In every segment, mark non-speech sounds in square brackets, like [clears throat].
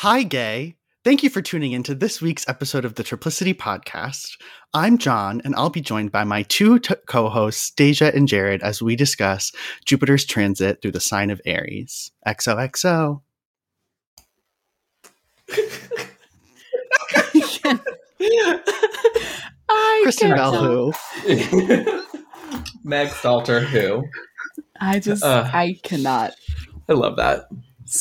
Hi, gay. Thank you for tuning into this week's episode of the Triplicity Podcast. I'm John, and I'll be joined by my two t- co hosts, Deja and Jared, as we discuss Jupiter's transit through the sign of Aries. XOXO. I Kristen cannot. Bell, who? Meg Stalter, who I just Uh, I cannot I love that.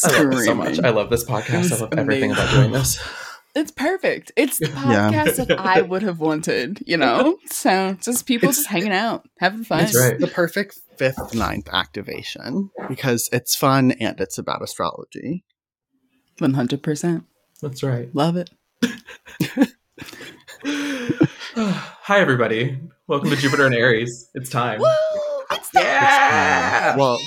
I love it so much. I love this podcast. I love everything about doing this. [laughs] It's perfect. It's the [laughs] Yeah. podcast that I [laughs] would have wanted, you know? So just people It's- just hanging out, having fun. That's right. The perfect fifth, ninth activation because it's fun and it's about astrology. 100%. That's right. Love it. [sighs] Hi, everybody. Welcome to Jupiter and Aries. It's time. Woo! It's Yeah. Well,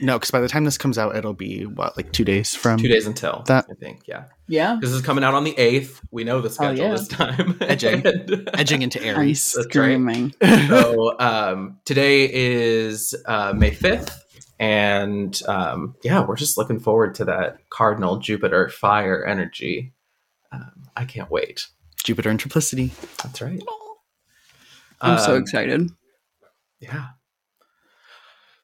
no, because by the time this comes out, it'll be what, like two days from Two days until That- I think. Yeah, Yeah. this is coming out on the eighth. We know the schedule yeah. this time. [laughs] Edging. And- [laughs] edging into I'm Aries. That's right. [laughs] so um, today is uh, May fifth, and um, yeah, we're just looking forward to that cardinal Jupiter fire energy. Um, I can't wait. Jupiter and Triplicity. That's right. I'm so Um, excited. Yeah.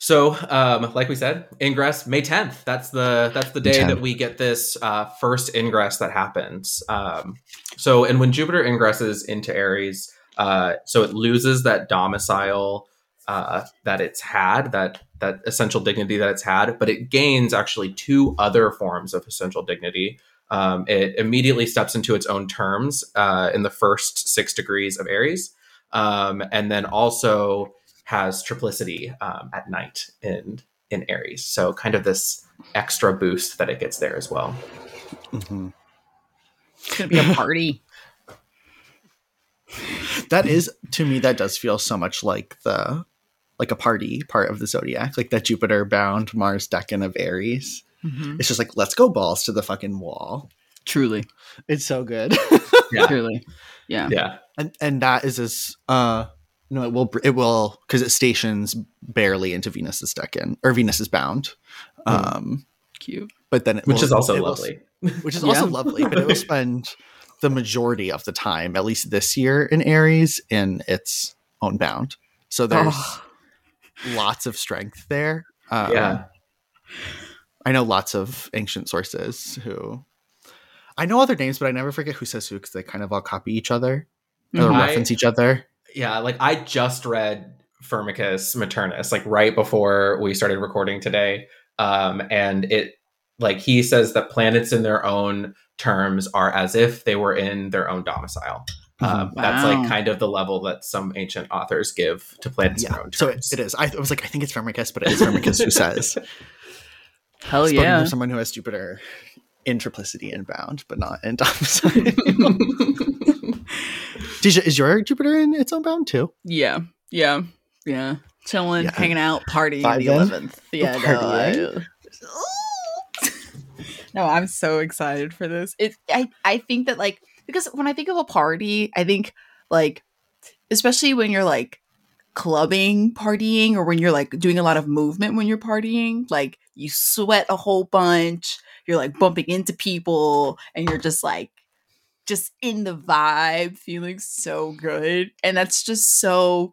So, um, like we said, ingress May 10th. That's the that's the day that we get this uh, first ingress that happens. Um, so, and when Jupiter ingresses into Aries, uh, so it loses that domicile uh, that it's had, that that essential dignity that it's had, but it gains actually two other forms of essential dignity. Um, it immediately steps into its own terms uh, in the first six degrees of Aries, um, and then also has triplicity um, at night in in Aries. So kind of this extra boost that it gets there as well. hmm It's going to be a party. [laughs] That is to me. That does feel so much like the like a party part of the zodiac, like that Jupiter bound Mars decan of Aries. Mhm. It's just like let's go balls to the fucking wall. Truly. It's so good, [laughs] Yeah, Truly. Yeah. yeah, and and that is as uh no it will it will because it stations barely into Venus's decan or Venus is bound, um. Cute. But then it which will- is also it will- lovely. which is [laughs] also lovely, but it will spend the majority of the time, at least this year, in Aries in its own bound. So there's Oh, lots of strength there. Um, Yeah. I know lots of ancient sources who I know other names, but I never forget who says who because they kind of all copy each other or Mhm. I- reference each other. Yeah, like I just read Firmicus Maternus like right before we started recording today. Um, and it like he says that planets in their own terms are as if they were in their own domicile. Um, That's like kind of the level that some ancient authors give to planets in their own so it, it is. I, I was like, I think it's Firmicus, but it is Firmicus who says. [laughs] Hell Spoken yeah. someone who has Jupiter in triplicity and bound, but not in [laughs] domicile. [laughs] Is your Jupiter in its own bound too? Yeah, yeah, yeah. Chilling, Yeah. hanging out, partying Vibing? the eleventh. Oh, yeah, no? I- [laughs] no, I'm so excited for this. It, I, I think that like because when I think of a party, I think like, especially when you're like clubbing, partying, or when you're like doing a lot of movement when you're partying, like you sweat a whole bunch. You're like bumping into people, and you're just like just in the vibe, feeling so good. And that's just so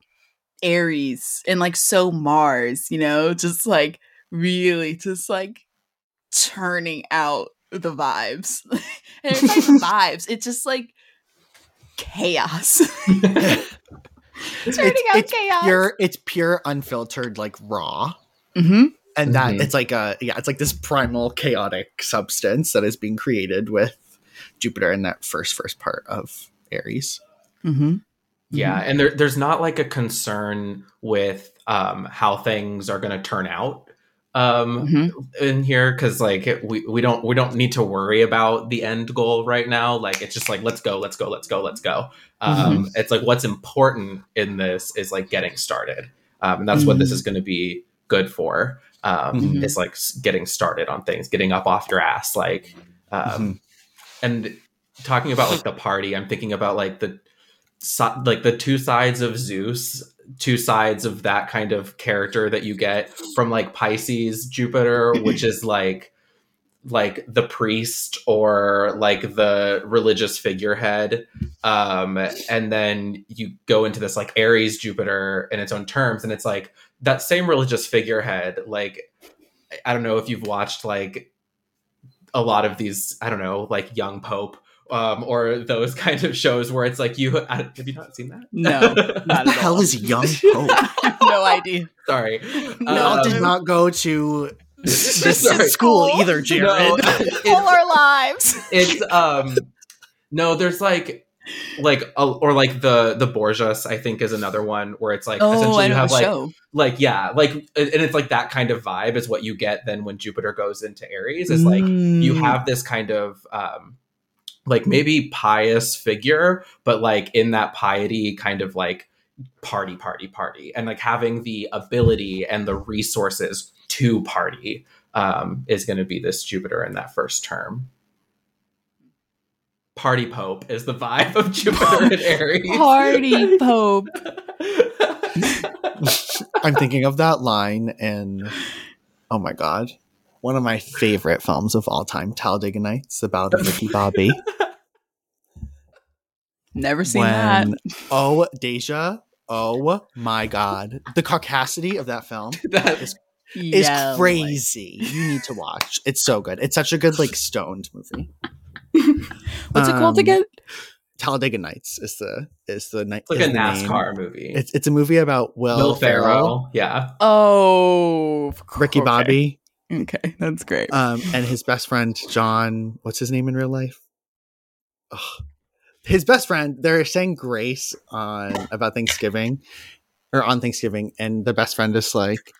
Aries and like so Mars, you know, just like really just like turning out the vibes. [laughs] and it's not [laughs] vibes, it's just like chaos. [laughs] turning It's- out it's chaos. Pure, it's pure, unfiltered, like raw, hmm and that Mhm. it's like a yeah, it's like this primal, chaotic substance that is being created with Jupiter in that first first part of Aries. hmm Yeah, and there, there's not like a concern with um, how things are going to turn out um, Mhm. in here because like we, we don't we don't need to worry about the end goal right now. Like it's just like let's go, let's go, let's go, let's go. Um, It's like what's important in this is like getting started, um, and that's what this Mhm. is going to be good for. Um, Mhm. Is like getting started on things, getting up off your ass, like um. And talking about like the party i'm thinking about like the like the two sides of zeus two sides of that kind of character that you get from like pisces jupiter [clears throat] which is like like the priest or like the religious figurehead. Um and then you go into this like aries jupiter in its own terms and it's like that same religious figurehead like i don't know if you've watched like a lot of these i don't know like young pope um, or those [laughs] kind of shows where it's like you have you not seen that No, [laughs] What the hell is Young Pope? [laughs] no idea. sorry Y'all Um, did not go to this Sorry. school School. either, Jared. No, All our lives. it's um no there's like like or like the the Borgias I think is another one where it's like Oh, essentially you have like show. like yeah like and it's like that kind of vibe is what you get then when Jupiter goes into Aries is like you Mm. have this kind of um like maybe pious figure but like in that piety kind of like party party party and like having the ability and the resources to party um is going to be this Jupiter in that first term party pope is the vibe of [laughs] Jupiter in Aries Party [laughs] Pope. [laughs] I'm thinking of that line in oh my god, one of my favorite films of all time, Talladega Nights, about Ricky Bobby. Never seen that. oh Deja, oh my god, the caucasity of that film That- is Yeah, crazy. You need to watch. It's so good. It's such a good like stoned movie. [laughs] What's it called Um, again? Talladega Nights is the is the night. it's like a the name. NASCAR movie It's it's a movie about Will, Will Ferrell, Ferrell yeah Oh, Ricky okay. Bobby, Okay, that's great. um, and his best friend John. What's his name in real life? Ugh. His best friend. They're saying grace on about Thanksgiving, or on Thanksgiving, and the best friend is like,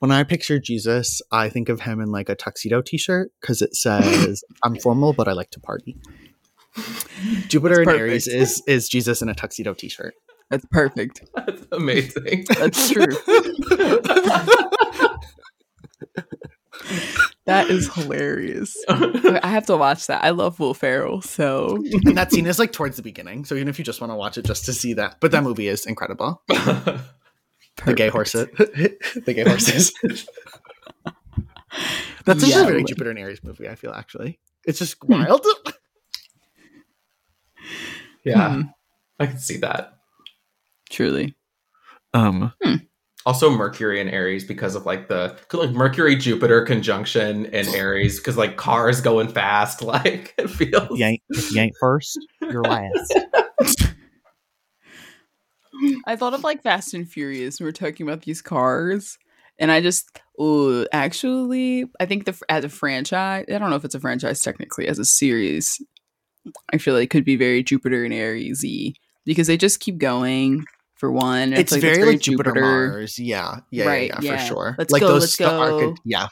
when I picture Jesus, I think of him in like a tuxedo T-shirt because it [laughs] says, "I'm formal, but I like to party." Jupiter and That's Aries is is Jesus in a tuxedo T-shirt. That's perfect. [laughs] That's amazing. That's true. That is hilarious. I have to watch that. I love Will Ferrell, so and that scene is like towards the beginning, so even if you just want to watch it just to see that, but that movie is incredible. [laughs] The gay horses, the gay horses. [laughs] That's just Yeah. a very Jupiter and Aries movie. I feel actually, it's just wild. [laughs] yeah, Hmm, I can see that. truly. Um, Also, Mercury and Aries because of like the like Mercury Jupiter conjunction in Aries because like cars going fast. [laughs] Like it feels. you ain't if you ain't first, you're last. [laughs] I thought of like Fast and Furious. We were talking about these cars, and I just, oh, actually, I think the as a franchise, I don't know if it's a franchise technically, as a series, I feel like it could be very Jupiter and Aries because they just keep going. For one, And I It's feel very, like Jupiter, Mars. Yeah, yeah, Right, yeah, yeah, yeah. for sure. Let's like go, those let's go. yeah,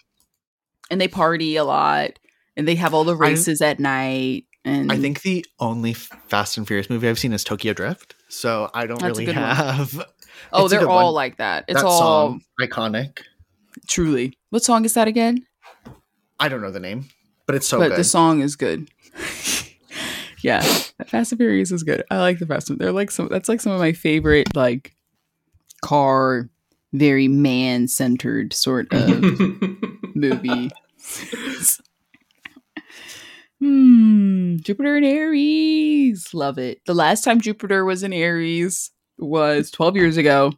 and they party a lot, and they have all the I- races at night. And I think the only Fast and Furious movie I've seen is Tokyo Drift. So I don't That's really good one. have. [laughs] oh, they're all one. like that. It's that all song iconic. truly. What song is that again? I don't know the name, but it's so but good. the song is good. [laughs] yeah, Fast and Furious is good. I like the Fast and They're like some. That's like some of my favorite like car, very man centered sort of [laughs] movie. Hmm. Jupiter and Aries, love it. The last time Jupiter was in Aries was twelve years ago.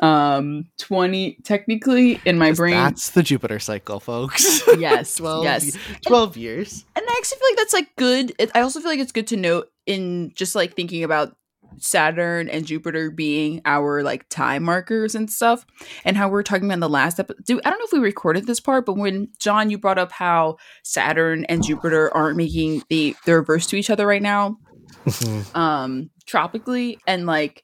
Um, twenty technically in my brain. That's the Jupiter cycle, folks. [laughs] Yes, [laughs] 12, yes. 12 years. and I actually feel like that's like good. I also feel like it's good to note in just like thinking about Saturn and Jupiter being our like time markers and stuff, and how we are talking about in the last episode. Do I don't know if we recorded this part, but when John, you brought up how Saturn and Jupiter aren't making the they're reverse to each other right now, um, tropically, and like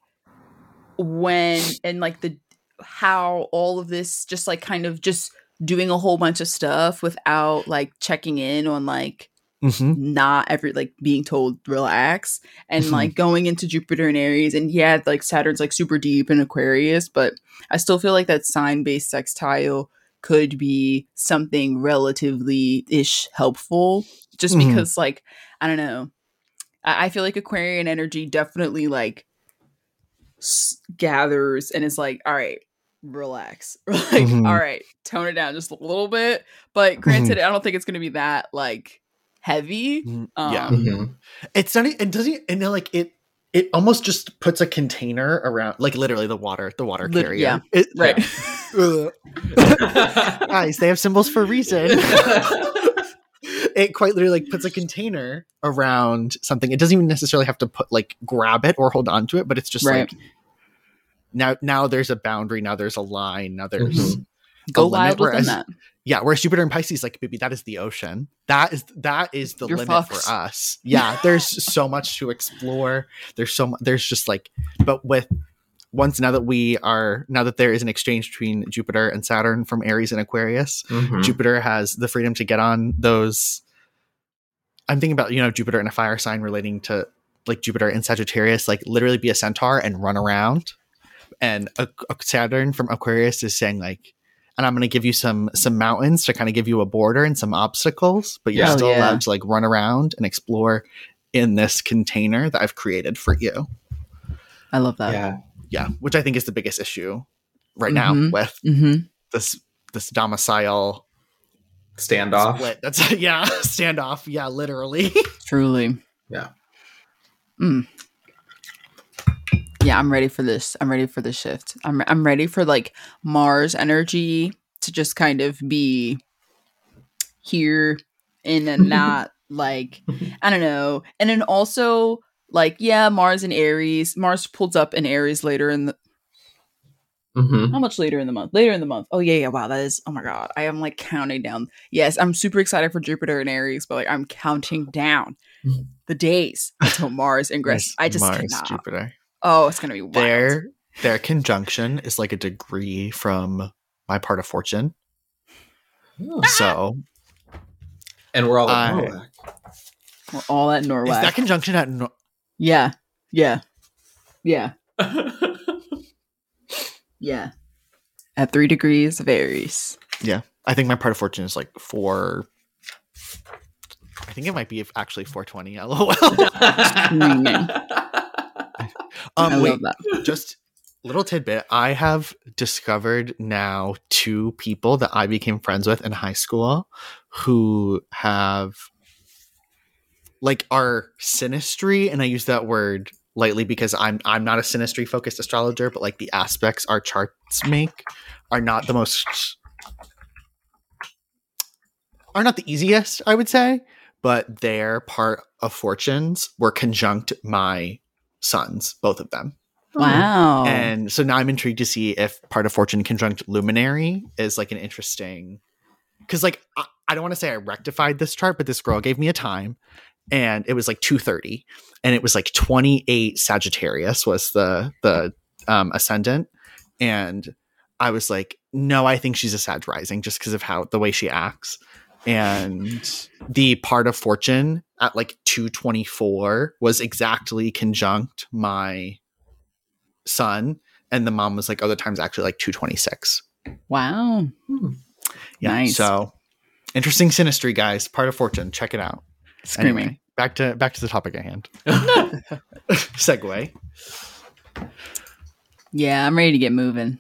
when and like the how all of this just like kind of just doing a whole bunch of stuff without like checking in on like Mhm. not every like being told relax and Mhm. like going into Jupiter and Aries and yeah like Saturn's like super deep in Aquarius but I still feel like that sign based sextile could be something relatively ish helpful just Mhm. because like I don't know I, I feel like Aquarian energy definitely like s- gathers and is like all right relax. [laughs] like, Mhm. all right, tone it down just a little bit. But granted, I don't think it's gonna be that like heavy. Mm, Um, yeah. Mhm. It's not. It doesn't. And then, like it. It almost just puts a container around, like literally the water, the water Lit- carrier. yeah. It- Right. Ugh. Guys, they have symbols for a reason. [laughs] it quite literally like puts a container around something. It doesn't even necessarily have to put like grab it or hold on to it, but it's just Right. like now now there's a boundary, now there's a line, now there's Mhm. Go limit, wild within whereas- that. yeah, whereas Jupiter and Pisces, like baby, that is the ocean. That is that is the You're limit fucked. for us. Yeah, there's [laughs] so much to explore. There's so much. There's just like, but with once now that we are now that there is an exchange between Jupiter and Saturn from Aries and Aquarius, Mhm. Jupiter has the freedom to get on those. I'm thinking about you know Jupiter and a fire sign relating to like Jupiter and Sagittarius, like literally be a centaur and run around, and a, a Saturn from Aquarius is saying like, and I'm going to give you some some mountains to kind of give you a border and some obstacles, but you're Yeah. still yeah. allowed to like run around and explore in this container that I've created for you. I love that. yeah. Yeah, which I think is the biggest issue right now Mhm. with Mm-hmm. this this domicile Standoff. split. That's [laughs] yeah, [laughs] standoff. Yeah, literally. Truly. Yeah. Mm. Yeah, I'm ready for this. I'm ready for the shift. I'm I'm ready for like Mars energy to just kind of be here and then [laughs] not like I don't know. And then also like yeah, Mars and Aries. Mars pulls up in Aries later in the Mhm. how much later in the month? Later in the month. Oh yeah, yeah. Wow, that is. Oh my god, I am like counting down. Yes, I'm super excited for Jupiter and Aries, but like I'm counting down [laughs] the days until Mars ingress. I just Mars, cannot. Jupiter. Oh, it's gonna be wild. Their their conjunction is like a degree from my part of fortune. So And we're all I- like, oh, We're all at is Norway. that conjunction at no- yeah, yeah, yeah, [laughs] yeah. At three degrees varies. Yeah? I think my part of fortune is like four. I think it might be actually 420. [laughs] LOL. [laughs] Um, wait, love that. just little tidbit. I have discovered now two people that I became friends with in high school who have like are synastry, and I use that word lightly because I'm I'm not a synastry focused astrologer, but like the aspects our charts make are not the most are not the easiest, I would say, but their part of fortunes were conjunct my suns, both of them. Wow. And so now I'm intrigued to see if part of fortune conjunct luminary is like an interesting because like I, I don't want to say I rectified this chart, but this girl gave me a time and it was like 2:30 and it was like 28 Sagittarius was the the um ascendant and I was like no, I think she's a Sag rising just because of how the way she acts. And the part of fortune at like 224 was exactly conjunct my sun and the mom was like oh the time's actually like 226 wow. Hmm. yeah Nice. so interesting synastry guys part of fortune check it out Screaming. Anyway, back to back to the topic at hand [laughs] segue Yeah, I'm ready to get moving.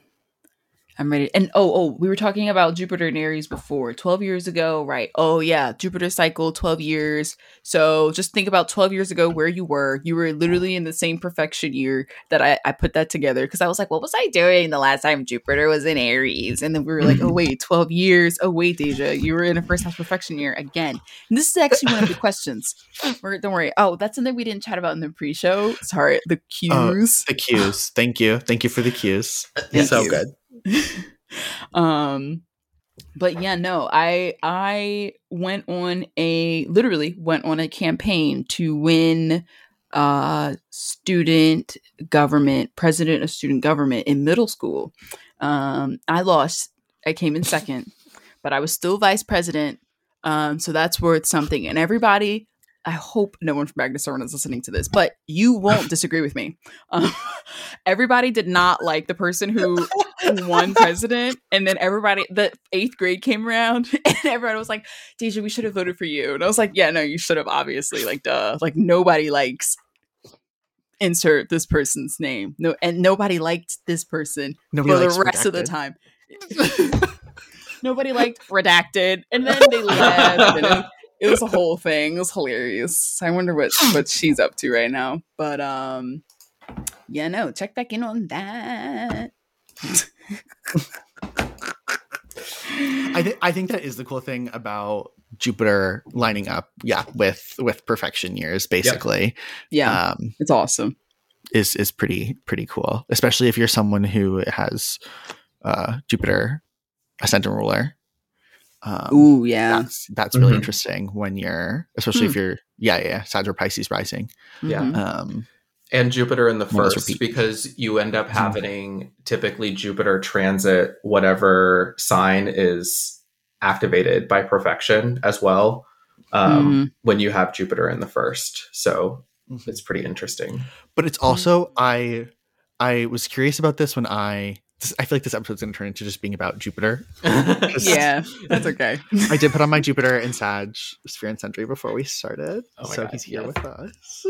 I'm ready. And oh, oh, we were talking about Jupiter and Aries before. 12 years ago, right? Oh, yeah, Jupiter cycle, 12 years. So just think about 12 years ago where you were. You were literally in the same perfection year that I, I put that together because I was like, what was I doing the last time Jupiter was in Aries? And then we were like, oh, mm-hmm. wait, 12 years. Oh, wait, Deja, you were in a first house perfection year again. And this is actually one of the questions. [laughs] Don't worry. Oh, that's something we didn't chat about in the pre show. Sorry, the uh, cues. the cues thank you thank you for the cues Thank so you. good [laughs] um but yeah no i i went on a literally went on a campaign to win uh student government president of student government in middle school. Um i lost i came in second but i was still vice president. Um so that's worth something. And everybody I hope no one from Agnes Soren is listening to this, but you won't disagree with me. [laughs] Um, everybody did not like the person who [laughs] won president, and then everybody, the eighth grade came around, [laughs] and everybody was like, "Deja, we should have voted for you." And I was like, "Yeah, no, you should have, obviously, like, duh, like nobody likes." insert this person's name. No, and nobody liked this person Nobody for the rest of the time. [laughs] nobody liked redacted, and then they [laughs] left. And it, it was a whole thing. It was hilarious. I wonder what [sighs] what she's up to right now. But um, yeah, no, check back in on that. [laughs] I think I think that is the cool thing about Jupiter lining up, yeah, with with perfection years, basically. Yeah, Um, it's awesome. is is pretty pretty cool, especially if you're someone who has uh, Jupiter ascendant ruler. Um, Ooh, yeah. that's that's really Mhm. interesting when you're, especially if you're, yeah, yeah, or Pisces rising. Yeah. Mhm. Um, and Jupiter in the first because you end up having typically Jupiter transit whatever sign is activated by perfection as well um, when you have Jupiter in the first. So Mhm. it's pretty interesting. but it's also I I was curious about this when I this, I feel like this episode's going to turn into just being about Jupiter. [laughs] [laughs] Yeah, that's okay. I did put on my Jupiter and Sag Sphere and Sentry before we started, Oh my so God, he's here yes. with us.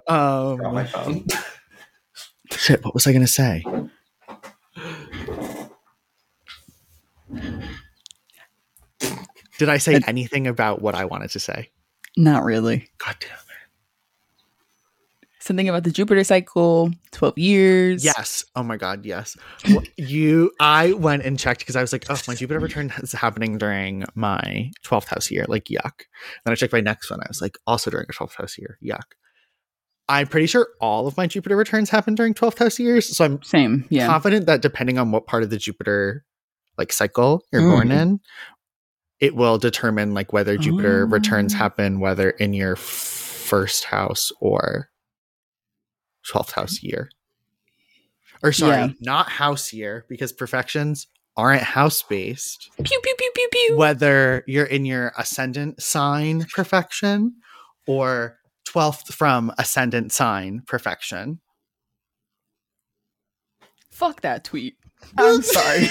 [laughs] um, Drop my phone. shit, what was I going to say? Did I say anything about what I wanted to say? Not really. God damn. Something about the Jupiter cycle, 12 years. Yes. Oh my god, yes. Well, you I went and checked because I was like, oh, my Jupiter [laughs] return is happening during my 12th house year. Like, yuck. Then I checked my next one. I was like, also during a 12th house year. Yuck. I'm pretty sure all of my Jupiter returns happen during 12th house years. So I'm Same. Yeah. confident that depending on what part of the Jupiter like cycle you're born Mm. in, it will determine like whether Jupiter returns Oh. happen whether in your first house or 12th house year. Or sorry, Yeah. not house year because perfections aren't house based. Pew, pew, pew, pew, pew. Whether you're in your ascendant sign perfection or 12th from ascendant sign perfection. Fuck that tweet. [laughs] I'm [laughs] sorry.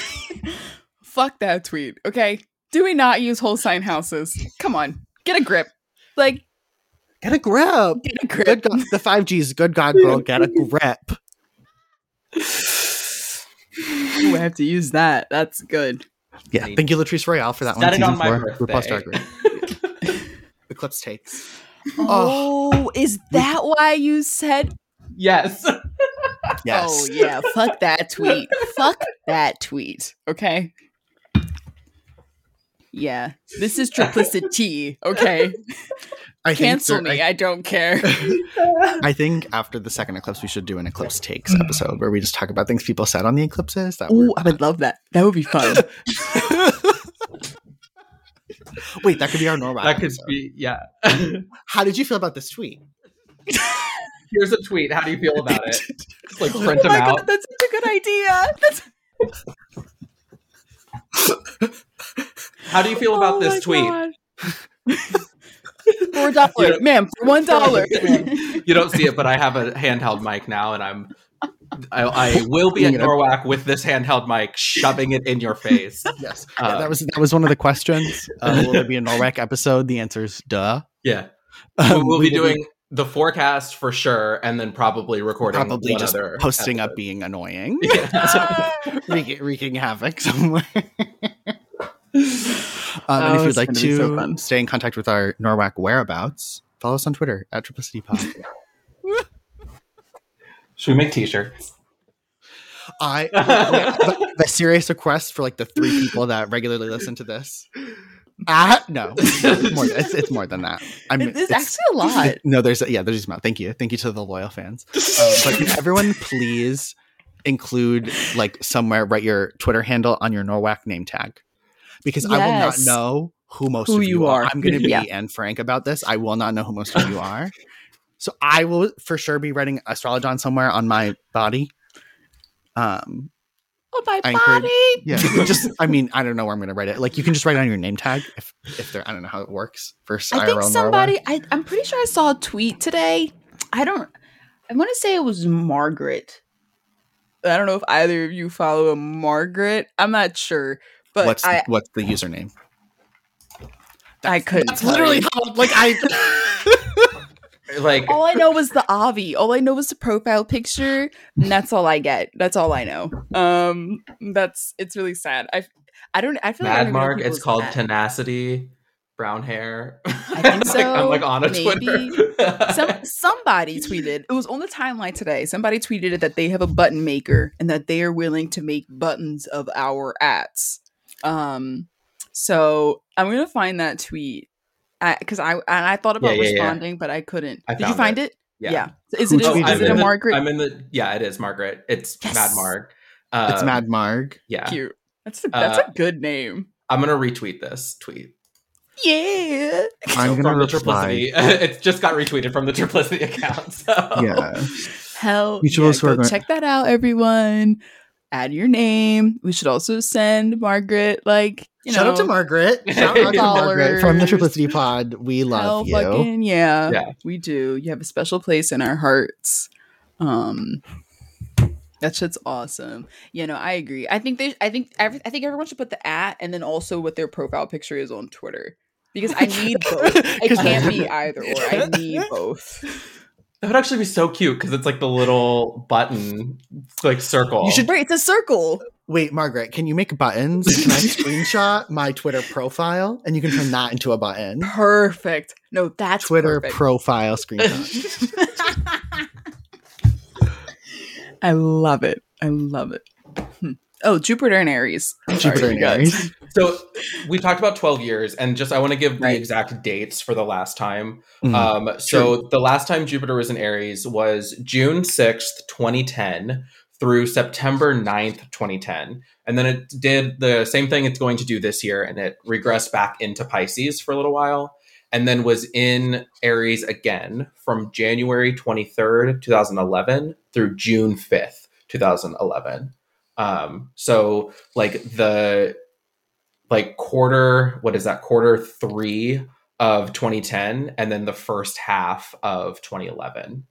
Fuck that tweet. Okay. Do we not use whole sign houses? Come on. Get a grip. Like, Get a grip. get a grip. Good God, the 5G's good God girl, [laughs] get a grip. Ooh, I have to use that. That's good. Yeah, thank you, Latrice Royale, for that Set one. it Season on my four, birthday. RuPaul's [laughs] Drag Race. Eclipse takes. Oh, oh. is that why you said? Yes. Oh, yes. Oh, yeah. Fuck that tweet. Fuck that tweet. Okay. Yeah. This is triplicity. Okay. I think Cancel there- me. I don't care. I, [laughs] I think after the second eclipse, we should do an eclipse takes episode where we just talk about things people said on the eclipses. That Ooh, I would love that. That would be fun. [laughs] Wait, that could be our normal. that could episode. be, yeah. [laughs] How did you feel about this tweet? Here's a tweet. How do you feel about it? Just like print oh them my out. god, that's such a good idea. That's How do you feel about Oh this tweet? God. For a dollar, You- ma'am. One [laughs] dollar. you don't see it, but I have a handheld mic now, and I'm I, I will be at NORWAC with this handheld mic, shoving it in your face. [laughs] Yes, Uh, yeah, that was that was one of the questions. Uh, will there be a NORWAC episode? The answer is duh. Yeah, Um, we'll we be will doing the forecast for sure, and then probably recording probably one just other posting up being annoying, [laughs] Yeah. wreaking, wreaking havoc somewhere. Um, and Oh, if you'd like gonna so stay in contact with our NORWAC whereabouts, follow us on Twitter at Triplicity Pod. [laughs] Should we make T-shirts? I the, the serious request for like the three people that regularly listen to this. Ah, no, it's more, it's, it's more than that. I mean, It's it's- actually a lot. it- no, there's yeah, there's amount. Thank you, thank you to the loyal fans. Um, but can everyone please include like somewhere write your Twitter handle on your NORWAC name tag because I will not know who most Who of you you are. are. I'm going [laughs] to be Yeah. and frank about this. I will not know who most of you are. So I will for sure be writing astrolojohn somewhere on my body. Um, Oh, my I encourage- body. yeah, just I mean I don't know where I'm going to write it. Like you can just write it on your name tag if if there I don't know how it works for I think somebody. I, I'm pretty sure I saw a tweet today. I don't. I want to say it was Margaret. I don't know if either of you follow a Margaret. I'm not sure, but what's I what's the username? I couldn't. That's tell literally you. how like I [laughs] like all I know was the Avi. All I know was the profile picture, and that's all I get. That's all I know. Um, that's it's really sad. I I don't. I feel like I Mad don't even know Mark. It's called at. tenacity. Brown hair. I think [laughs] so, I'm like on a maybe. Twitter. Some somebody tweeted it was on the timeline today. Somebody tweeted it that they have a button maker and that they are willing to make buttons of our ads. Um, so I'm gonna find that tweet because I, and I thought about Yeah, yeah, yeah. responding, but I couldn't. I Did you find it. it? yeah. Is Who it a, is it a it? Margaret? I'm in the. Yeah, it is Margaret. It's Yes. Mad Mark. it's Um, Mad Marg. Yeah, Cute. That's a, that's Uh, a good name. I'm gonna retweet this tweet. Yeah. [laughs] I'm So gonna from the reply. Triplicity. [laughs] it's just got retweeted from the Triplicity account. [laughs] So. Yeah. Hell, You should yeah, go going- check that out, everyone. Add your name. We should also send Margaret like you Shout know, out to Margaret. [laughs] Shout out to Margaret from the Dollars. Triplicity Pod. We hell love you. fucking yeah, Yeah. we do. You have a special place in our hearts. Um, that shit's awesome. You know, I agree. I think they. I think. Every, I think everyone should put the at and then also what their profile picture is on Twitter because I [laughs] need both. It 'Cause- can't be either or. I need [laughs] both. That would actually be so cute because it's like the little button, like circle. You should- Right, it's a circle. Wait, Margaret, can you make buttons? Can I screenshot [laughs] my Twitter profile and you can turn that into a button? Perfect. No, that's Twitter perfect. profile screenshot. [laughs] I love it. I love it. Hmm. Oh, Jupiter and Aries. I'm Jupiter you and. Aries. [laughs] So we talked about 12 years, and just I want to give the exact dates for the last time. Mhm. Um, so the last time Jupiter was in Aries was June 6th, 2010 through September 9th, 2010. And then it did the same thing it's going to do this year, and it regressed back into Pisces for a little while, and then was in Aries again from January 23rd, 2011 through June 5th, 2011. Um, so like the like quarter, what is that? Quarter three of 2010 and then the first half of 2011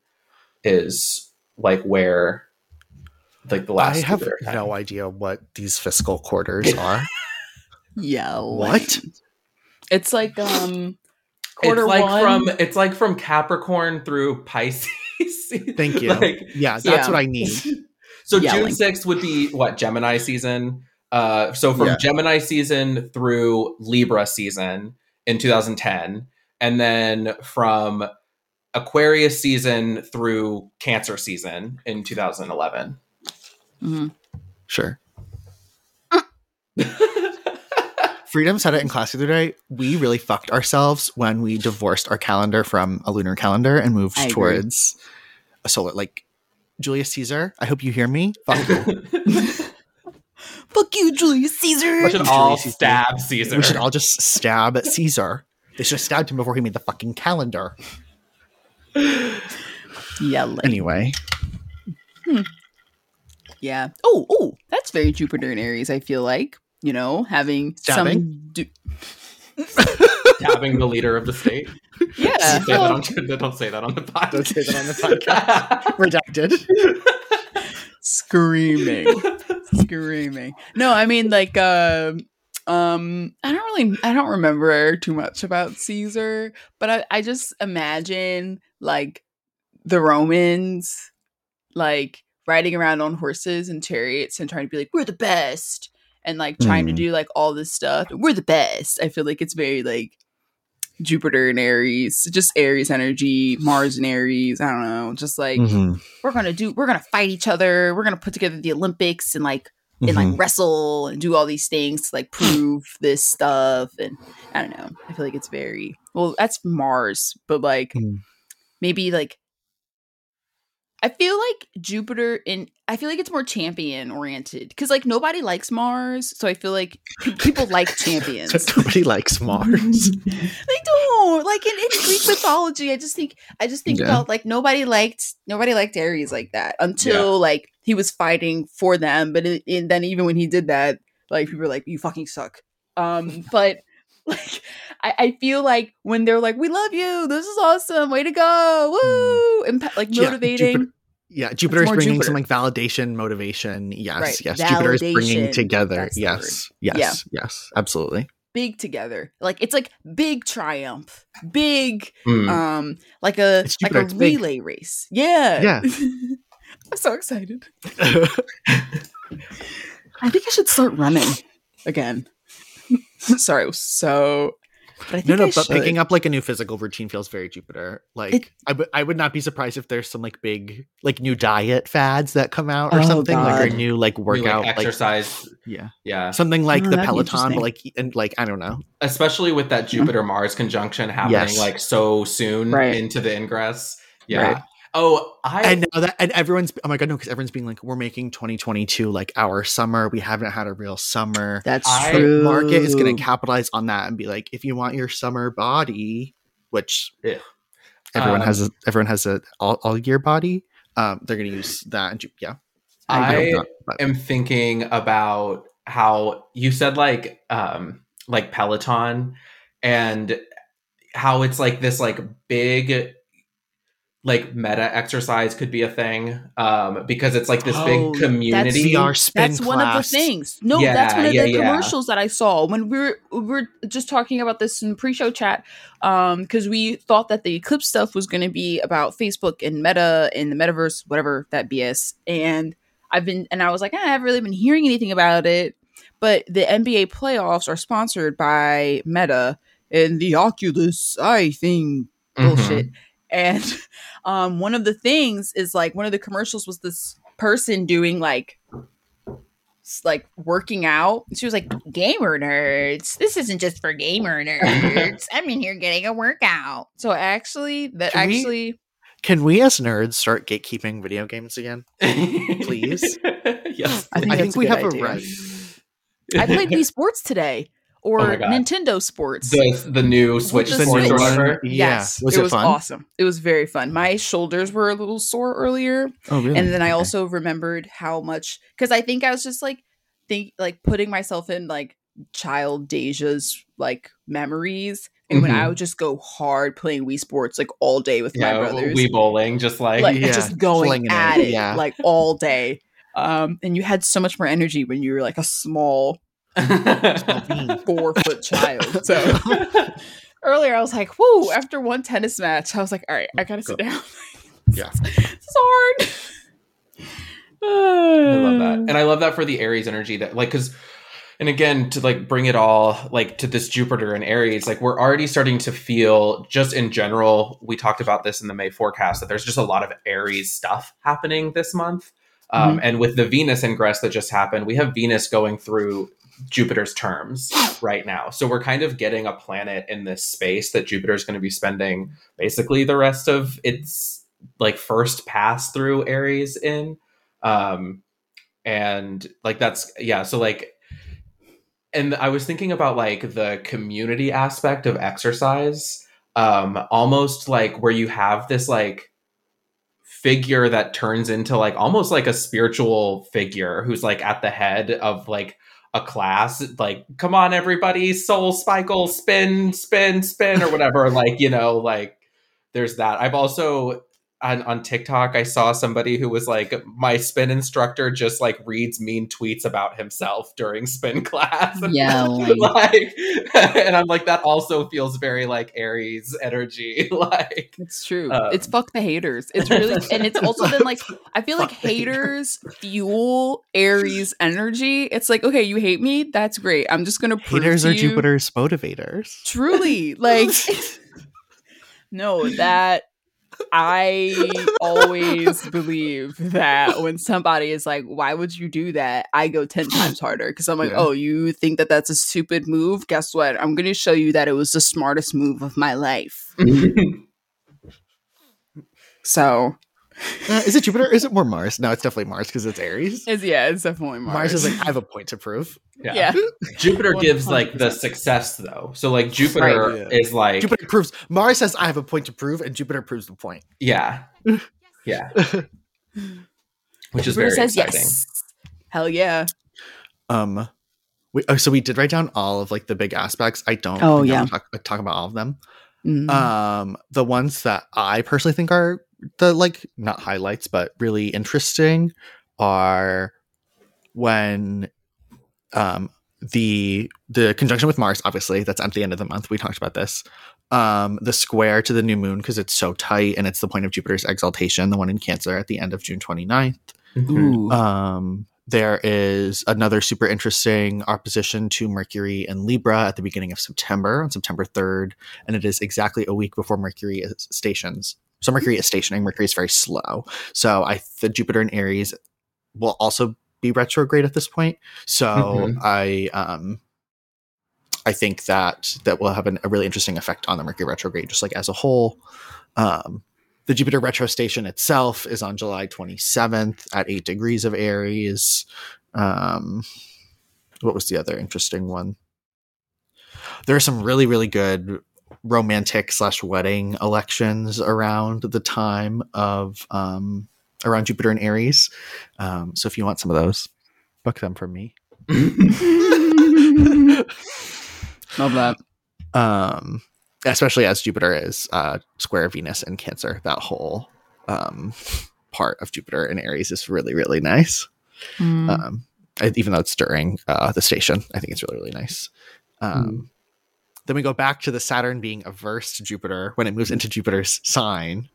is like where like the last I have no idea what these fiscal quarters [laughs] are. Yeah. What? It's like um quarter it's like one. from it's like from Capricorn through Pisces. Thank [laughs] you. Like, Yeah, that's Yeah. what I need. [laughs] so Yeah, June like- 6th would be what Gemini season. Uh, so from Yeah. Gemini season through Libra season in 2010, and then from Aquarius season through Cancer season in 2011. Mhm. Sure. [laughs] Freedom said it in class the other day. We really fucked ourselves when we divorced our calendar from a lunar calendar and moved I agree. towards a solar. Like Julius Caesar, I hope you hear me. Fuck you. [laughs] Fuck you, Julius Caesar. we should all Caesar. stab Caesar. we should all just stab Caesar. They should have stabbed him before he made the fucking calendar. Yeah, like, Anyway, hmm. yeah. Oh, oh, that's very Jupiter and Aries. I feel like you know having Stabbing? some. Du- [laughs] stabbing the leader of the state. yeah. Say that on, don't say that on the podcast. Don't say that on the [laughs] redacted. screaming screaming no i mean like um um i don't really i don't remember too much about caesar but i, I just imagine like the romans like riding around on horses and chariots and trying to be like we're the best and like trying to Hmm. do like all this stuff we're the best i feel like it's very like jupiter and aries just aries energy mars and aries i don't know just like Mhm. we're gonna do we're gonna fight each other we're gonna put together the olympics and like and Mhm. like wrestle and do all these things to like prove this stuff and i don't know i feel like it's very well that's mars but like Mm. maybe like i feel like jupiter in i feel like it's more champion oriented because like nobody likes mars so i feel like people like [laughs] champions Nobody likes Mars. [laughs] they don't like in, in Greek [laughs] mythology. I just think I just think Yeah. about like nobody liked nobody liked Ares like that until like he was fighting for them. But it, and then even when he did that, like people were like, "You fucking suck." Um, but like I, I feel like when they're like, "We love you. This is awesome. Way to go. Woo!" and like Yeah, motivating. Jupiter- Yeah, Jupiter is bringing Jupiter. some like validation, motivation. Yes, Right, yes. Jupiter is bringing together. Yes, yes, yes, absolutely. big together. Like it's like big triumph, big Mm. um like a like a it's big. relay race. Yeah. Yeah. [laughs] I'm so excited. [laughs] I think I should start running again. [laughs] Sorry, it was so but I think no, no, I but should. picking up like a new physical routine feels very Jupiter. Like It- I would, I would not be surprised if there's some like big, like new diet fads that come out or Oh, something like God. or new like workout, like, like, exercise. yeah, yeah. something oh, like Oh, the Peloton, but like and like I don't know. especially with that mm-hmm. Jupiter Mars conjunction happening Yes. like so soon Right. into the ingress. Yeah. Right. Oh, I and now that and everyone's oh my god no because everyone's being like we're making 2022 like our summer we haven't had a real summer That's I- the true. market is going to capitalize on that and be like if you want your summer body which Yeah. everyone Um, has a everyone has a all, all year body um they're going to use that and ju- yeah I hope not, am thinking about how you said like um like Peloton and how it's like this like big like meta exercise could be a thing um because it's like this Oh, big community VR spin That's one of the things. No, Yeah, that's one of yeah, the yeah. commercials that I saw when we were we were just talking about this in pre-show chat. Um, because we thought that the Eclipse stuff was going to be about Facebook and Meta and the metaverse, whatever that BS. And I've been and I was like, eh, I haven't really been hearing anything about it. But the NBA playoffs are sponsored by Meta and the Oculus Eye thing Mhm. bullshit. And [laughs] um, one of the things is like one of the commercials was this person doing like like working out. She was like, "Gamer nerds, this isn't just for gamer nerds. [laughs] I'm in here getting a workout." So actually, that Can we- actually, can we as nerds start gatekeeping video games again [laughs] Please? yes. I think i think we have idea. a right I played Wii Sports today or Oh. Nintendo Sports. the the new Switch the Sports Switch. or whatever. Yeah. Yes, Was it, it was fun? awesome. It was very fun. My shoulders were a little sore earlier, oh really and then I Okay. also remembered how much because I think I was just like think like putting myself in like child Deja's like memories, and when I Mhm. would just go hard playing Wii Sports like all day with my brothers, Wii bowling, just like, like yeah, just going flinging it, at it, yeah. like all day. Um, and you had so much more energy when you were like a small bean. [laughs] four foot child. So [laughs] earlier I was like, whoo, after one tennis match, I was like, all right, I gotta sit down. Yeah. [laughs] it's hard. I love that. And I love that for the Aries energy that like cuz and again to like bring it all like to this Jupiter and Aries like we're already starting to feel just in general we talked about this in the May forecast that there's just a lot of Aries stuff happening this month. Um, and with the Venus ingress that just happened, we have Venus going through Jupiter's terms [gasps] right now. So we're kind of getting a planet in this space that Jupiter is going to be spending basically the rest of its like first pass through Aries in. Um, and like that's yeah. So like, and I was thinking about like the community aspect of exercise, um, almost like where you have this like figure that turns into like almost like a spiritual figure who's like at the head of like a class like come on everybody SoulCycle spin spin spin or whatever like you know like there's that. I've also on, on tiktok i saw somebody who was like my spin instructor just like reads mean tweets about himself during spin class And [laughs] Yeah, like [laughs] and i'm like that also feels very like aries energy [laughs] like It's true. Um, it's fuck the haters. It's really, and it's also been like I feel like haters. haters fuel Aries energy. It's like okay, you hate me, that's great. I'm just gonna prove haters are you- jupiter's motivators Truly, like no, that I [laughs] always believe that when somebody is like, "Why would you do that?" I go ten times harder because I'm like, Yeah. "Oh, you think that that's a stupid move? Guess what? I'm going to show you that it was the smartest move of my life." [laughs] So Uh, is it jupiter is it more mars no it's definitely mars because it's aries it's yeah, it's definitely Mars. mars is like i have a point to prove yeah. [laughs] Jupiter gives like the success though. So like Jupiter Right, yeah. is like jupiter proves mars says i have a point to prove and jupiter proves the point yeah. [laughs] Yeah. [laughs] Which is Jupiter very says exciting. yes. Hell yeah. um we, oh, so we did write down all of like the big aspects i don't Oh, yeah. Talk, talk about all of them Mm. um the ones that i personally think are the like not highlights but really interesting are when um the the conjunction with Mars, obviously, that's at the end of the month. We talked about this. Um, the square to the new moon because it's so tight and it's the point of Jupiter's exaltation, the one in Cancer at the end of June 29th. Mhm. Um, there is another super interesting opposition to Mercury and Libra at the beginning of September, on September 3rd, and it is exactly a week before Mercury is stations. So Mercury is stationing. Mercury is very slow. So I the Jupiter and Aries will also be retrograde at this point. So Mhm. I um I think that that will have an, a really interesting effect on the Mercury retrograde, just like as a whole. Um, the Jupiter retro station itself is on July 27th at eight degrees of Aries. Um, what was the other interesting one? There are some really, really good romantic slash wedding elections around the time of um, around Jupiter and Aries. Um, so if you want some of those, book them from me. [laughs] Love that. um, especially as Jupiter is uh, square Venus and Cancer. That whole um, part of Jupiter and Aries is really, really nice. Mm. Um, even though it's during uh, the station, I think it's really, really nice. Um, Then we go back to the Saturn being averse to Jupiter when it moves into Jupiter's sign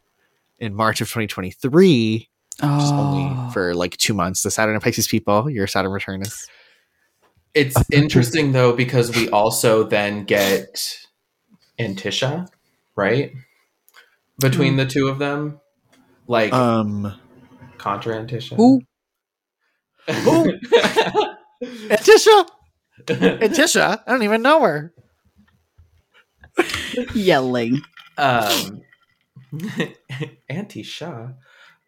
in March of 2023, which is Oh. only for like two months. The Saturn and Pisces people, your Saturn return is It's interesting though because we also then get Antiscia, right? Between the two of them, like um, contra Antiscia. Who? Who? [laughs] Tisha. Tisha. I don't even know her. Yelling. um, [laughs] Antiscia.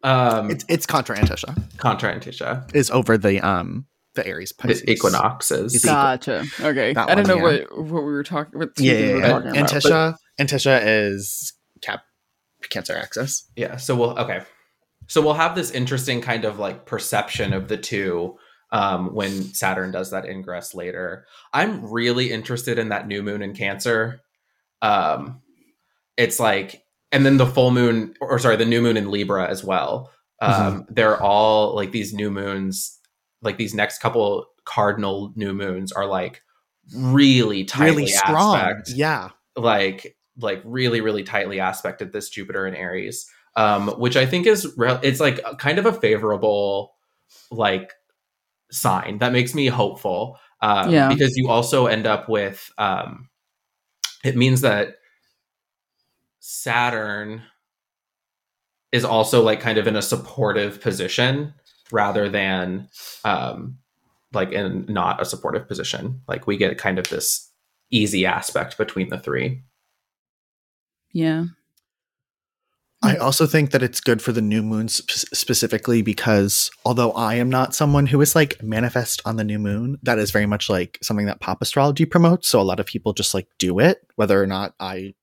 Um, It's it's contra Antiscia. contra Antiscia. Is over the um the Aries Pisces The equinoxes. It's Gotcha. Okay. That I don't know yeah. what what we were talking. What Yeah, season yeah, we were yeah. talking about. Antiscia. Antiscia is Cap Cancer axis. yeah so we'll okay so we'll have this interesting kind of like perception of the two um when saturn does that ingress later i'm really interested in that new moon in cancer um it's like and then the full moon or sorry the new moon in libra as well um they're all like these new moons like these next couple cardinal new moons are like really tightly really strong. aspect Yeah. like like really really tightly aspected this Jupiter and Aries, um, which I think is re- it's like kind of a favorable like sign that makes me hopeful. Um, Yeah. because you also end up with um, it means that Saturn is also like kind of in a supportive position rather than um, like in not a supportive position. Like we get kind of this easy aspect between the three. Yeah. I also think that it's good for the new moons sp- specifically because although I am not someone who is like manifest on the new moon, that is very much like something that pop astrology promotes. So a lot of people just like do it, whether or not I,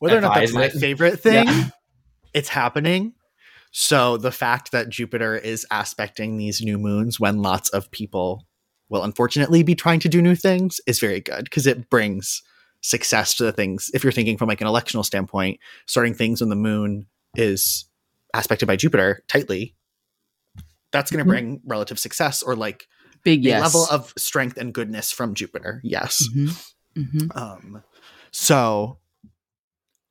whether or not that's Advise my favorite thing, Yeah. it's happening. So the fact that Jupiter is aspecting these new moons when lots of people will unfortunately be trying to do new things is very good because it brings success to the things. If you're thinking from like an electional standpoint, starting things when the moon is aspected by Jupiter tightly, that's going to Mhm. bring relative success or like Big a yes. level of strength and goodness from Jupiter. Yes. Mhm. Mhm. Um, so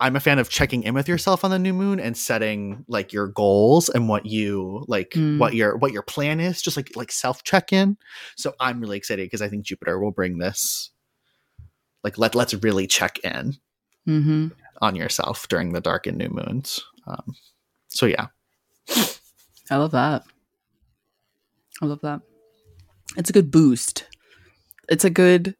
I'm a fan of checking in with yourself on the new moon and setting like your goals and what you like Mm. what your what your plan is, just like like self check in. So I'm really excited because I think Jupiter will bring this like let let's really check in Mhm. on yourself during the dark and new moons. Um, so yeah, I love that. I love that. It's a good boost. It's a good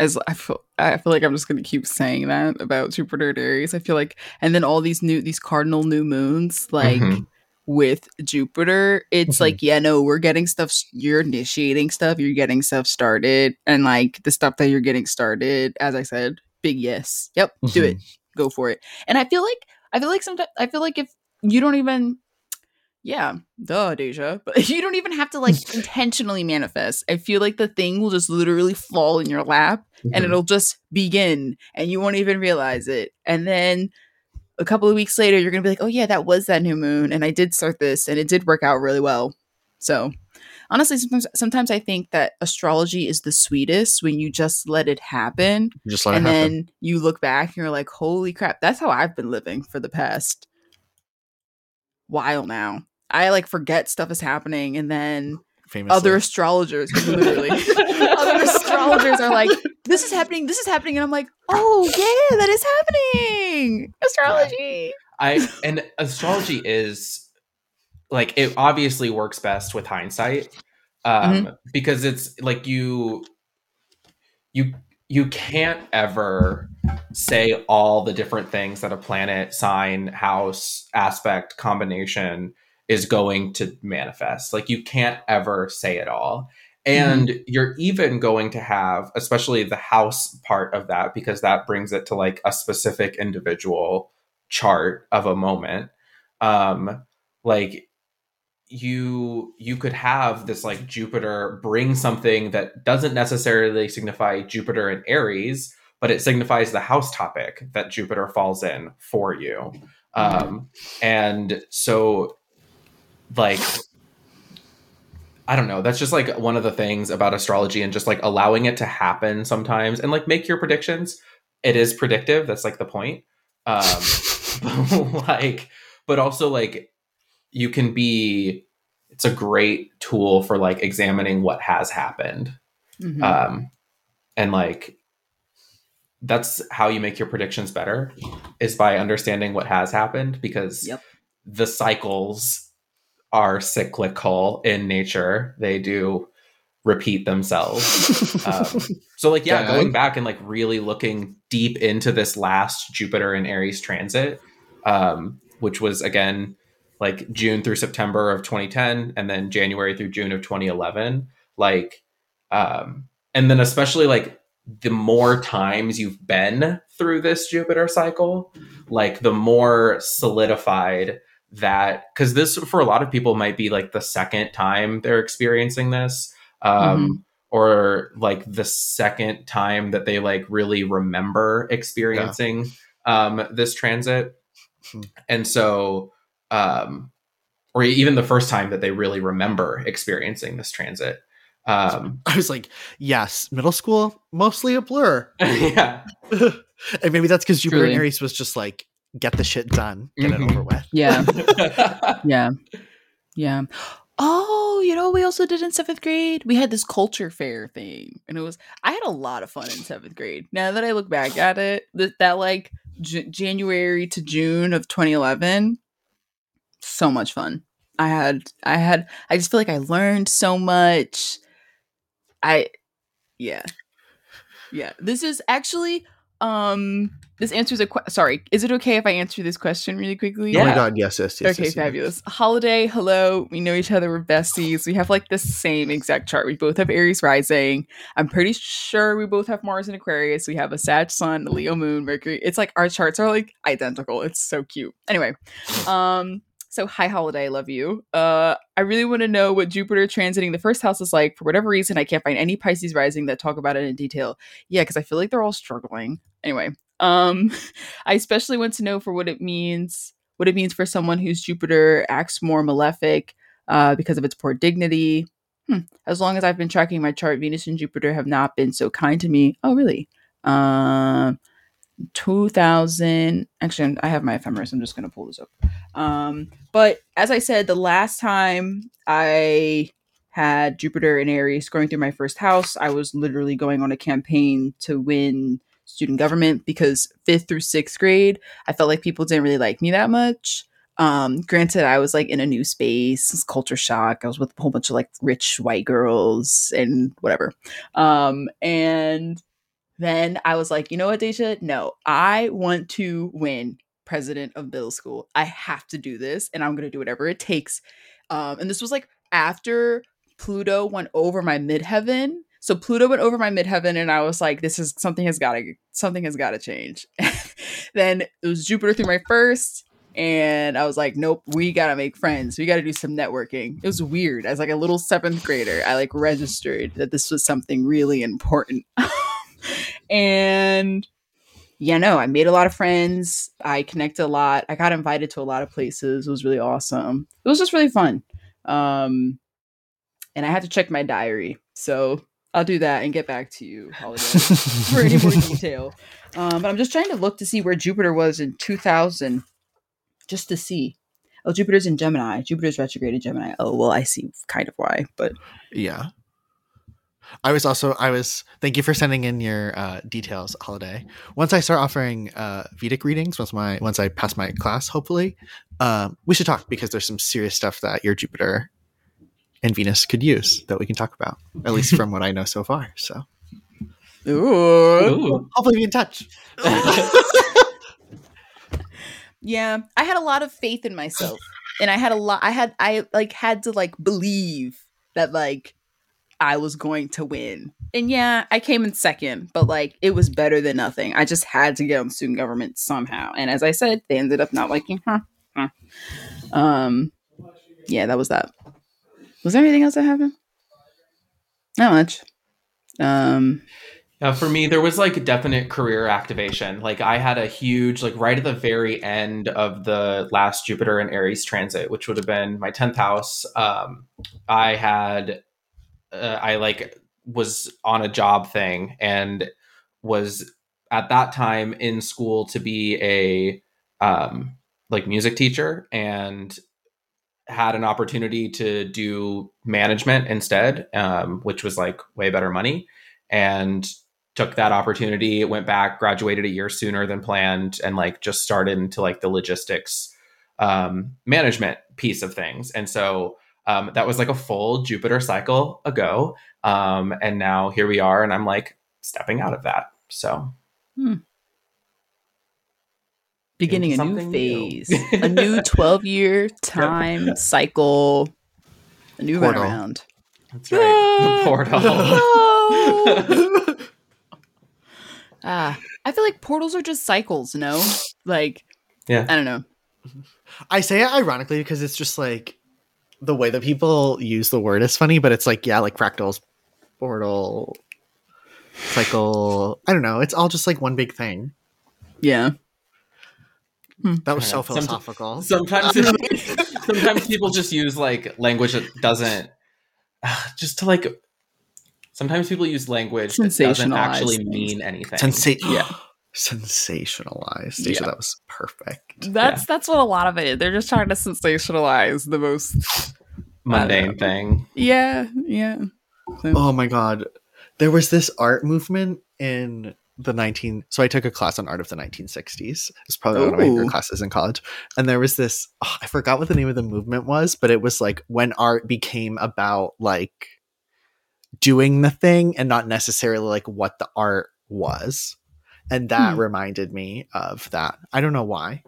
as I feel I feel like I'm just gonna keep saying that about Jupiter and Aries. I feel like and then all these new these cardinal new moons, like Mhm. with Jupiter, it's Mhm. like, yeah, no, we're getting stuff you're initiating stuff, you're getting stuff started, and like the stuff that you're getting started, as I said, big yes. Yep, do Mhm. it. Go for it. And I feel like I feel like sometimes I feel like if you don't even yeah, duh, Deja. [laughs] But you don't even have to like [laughs] intentionally manifest. I feel like the thing will just literally fall in your lap and Mhm. it'll just begin and you won't even realize it. And then a couple of weeks later, you're going to be like, oh, yeah, that was that new moon. And I did start this and it did work out really well. So honestly sometimes sometimes I think that astrology is the sweetest when you just let it happen Just let and it happen. then you look back and you're like, holy crap, that's how I've been living for the past while now. I like forget stuff is happening and then Famously. other astrologers literally [laughs] other astrologers are like, this is happening, this is happening, and I'm like, oh yeah, that is happening. Astrology. I and astrology is like it obviously works best with hindsight um because it's like you you you can't ever say all the different things that a planet sign house aspect combination is going to manifest. Like you can't ever say it all. And you're even going to have especially the house part of that because that brings it to like a specific individual chart of a moment. Um like you you could have this like jupiter bring something that doesn't necessarily signify jupiter and aries but it signifies the house topic that jupiter falls in for you. Um and so like I don't know. That's just like one of the things about astrology and just like allowing it to happen sometimes and like make your predictions. It is predictive. That's like the point. Um, [laughs] but like, but also like you can be, it's a great tool for like examining what has happened. Mhm. Um, and like, that's how you make your predictions better is by understanding what has happened because Yep. the cycles are cyclical in nature. They do repeat themselves. [laughs] Um, so like yeah, Yeah. going back and like really looking deep into this last Jupiter and Aries transit, um, which was again like June through September of 2010 and then January through June of 2011, like um and then especially like the more times you've been through this Jupiter cycle, like the more solidified that because this for a lot of people might be like the second time they're experiencing this um or like the second time that they like really remember experiencing um this transit. Hmm. and so um or even the first time that they really remember experiencing this transit. Um [laughs] I was like, yes, middle school, mostly a blur. [laughs] yeah. [laughs] And maybe that's because Jupiter and Aries was just like, get the shit done, get Mhm. it over with. Yeah. [laughs] Yeah. Yeah. Oh, you know, what we also did in seventh grade. We had this culture fair thing, and it was. I had a lot of fun in seventh grade. Now that I look back at it, that, that like J- January to June of 2011, so much fun. I had, I had, I just feel like I learned so much. I, yeah, yeah. This is actually, um, this answers a. Que- sorry, is it okay if I answer this question really quickly? Oh my god, yes, yes, yes. okay, yes, yes. fabulous. Holiday, hello. We know each other. We're besties. We have like the same exact chart. We both have Aries rising. I'm pretty sure we both have Mars and Aquarius. We have a Sag Sun, a Leo Moon, Mercury. It's like our charts are like identical. It's so cute. Anyway, um, so hi Holiday, I love you. Uh, I really want to know what Jupiter transiting the first house is like. For whatever reason, I can't find any Pisces rising that talk about it in detail. Yeah, because I feel like they're all struggling. Anyway, um, [laughs] I especially want to know for what it means what it means for someone whose Jupiter acts more malefic uh, because of its poor dignity. Hmm. As long as I've been tracking my chart, Venus and Jupiter have not been so kind to me. Oh, really? Um, 2000. Actually, I have my ephemeris. I'm just going to pull this up. Um, but as I said, the last time I had Jupiter and Aries going through my first house, I was literally going on a campaign to win student government because fifth through sixth grade, I felt like people didn't really like me that much. Um, granted, I was like in a new space, culture shock. I was with a whole bunch of like rich white girls and whatever. Um, and then I was like, you know what, Deja? No, I want to win president of middle school. I have to do this, and I'm gonna do whatever it takes. Um, and this was like after Pluto went over my midheaven. So Pluto went over my midheaven, and I was like, "This is something has got to something has got to change." [laughs] then it was Jupiter through my first, and I was like, "Nope, we gotta make friends. We gotta do some networking." It was weird. As like a little seventh grader, I like registered that this was something really important, [laughs] [laughs] and yeah, no, I made a lot of friends. I connected a lot. I got invited to a lot of places. It was really awesome. It was just really fun. Um, and I have to check my diary. So I'll do that and get back to you, Holiday, [laughs] for any more detail. Um, but I'm just trying to look to see where Jupiter was in 2000, just to see. Oh, Jupiter's in Gemini. Jupiter's retrograde in Gemini. Oh, well, I see kind of why, but Yeah. I was also I was thank you for sending in your uh, details holiday. Once I start offering uh, Vedic readings, once my once I pass my class, hopefully, um, we should talk because there's some serious stuff that your Jupiter and Venus could use that we can talk about. At least from what I know so far. So Ooh. Ooh. hopefully be in touch. Yeah, I had a lot of faith in myself. And I had a lot I had I like had to like believe that like I was going to win. And yeah, I came in second, but like it was better than nothing. I just had to get on student government somehow. And as I said, they ended up not liking huh. huh. Um yeah, that was that. Was there anything else that happened? Not much. Um for me, there was like a definite career activation. Like I had a huge, like right at the very end of the last Jupiter and Aries transit, which would have been my tenth house. Um, I had, uh, I like was on a job thing and was at that time in school to be a um, like music teacher and had an opportunity to do management instead, um, which was like way better money. And took that opportunity, went back, graduated a year sooner than planned, and like just started into like the logistics um, management piece of things. And so um, that was like a full Jupiter cycle ago. Um, and now here we are, and I'm like stepping out of that. So beginning a new something new. phase, a new [laughs] 12 year time cycle, a new Portal. runaround. that's right. The portal. No. [laughs] ah, I feel like portals are just cycles, no? Like, Yeah. I don't know. I say it ironically because it's just like the way that people use the word is funny, but it's like, yeah, like fractals, portal, cycle. I don't know. It's all just like one big thing. Yeah. Hmm. That was so don't know. Somet- philosophical. sometimes [laughs] sometimes people just use like language that doesn't ah, just to like sometimes people use language that doesn't actually mean anything Sensa- Yeah. Sensationalized. Deja, Yeah. that was perfect. That's that's what a lot of it is. They're just trying to sensationalize the most mundane thing Yeah, yeah. So- Oh my god. There was this art movement in the 19 so I took a class on art of the 1960s. It's probably one of my favorite classes in college. And there was this oh, I forgot what the name of the movement was, but it was like when art became about like doing the thing and not necessarily like what the art was. And that Hmm. reminded me of that. I don't know why.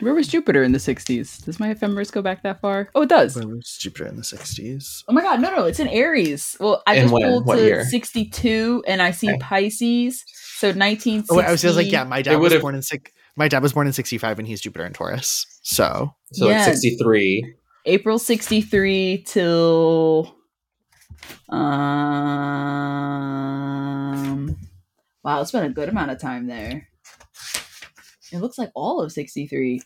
Where was Jupiter in the 60s? Does my ephemeris go back that far? Oh, it does. Where was Jupiter in the 60s? Oh my god, no, no, it's in Aries. Well, I In just when? pulled What to year? 62 and I see Okay. Pisces. So 1960. Oh, wait, I was just like, yeah, my dad was born in six. My dad was born in 65 and he's Jupiter in Taurus. So so Yeah. it's 63 April 63 till um Wow, it's been a good amount of time there. It looks like all of 63.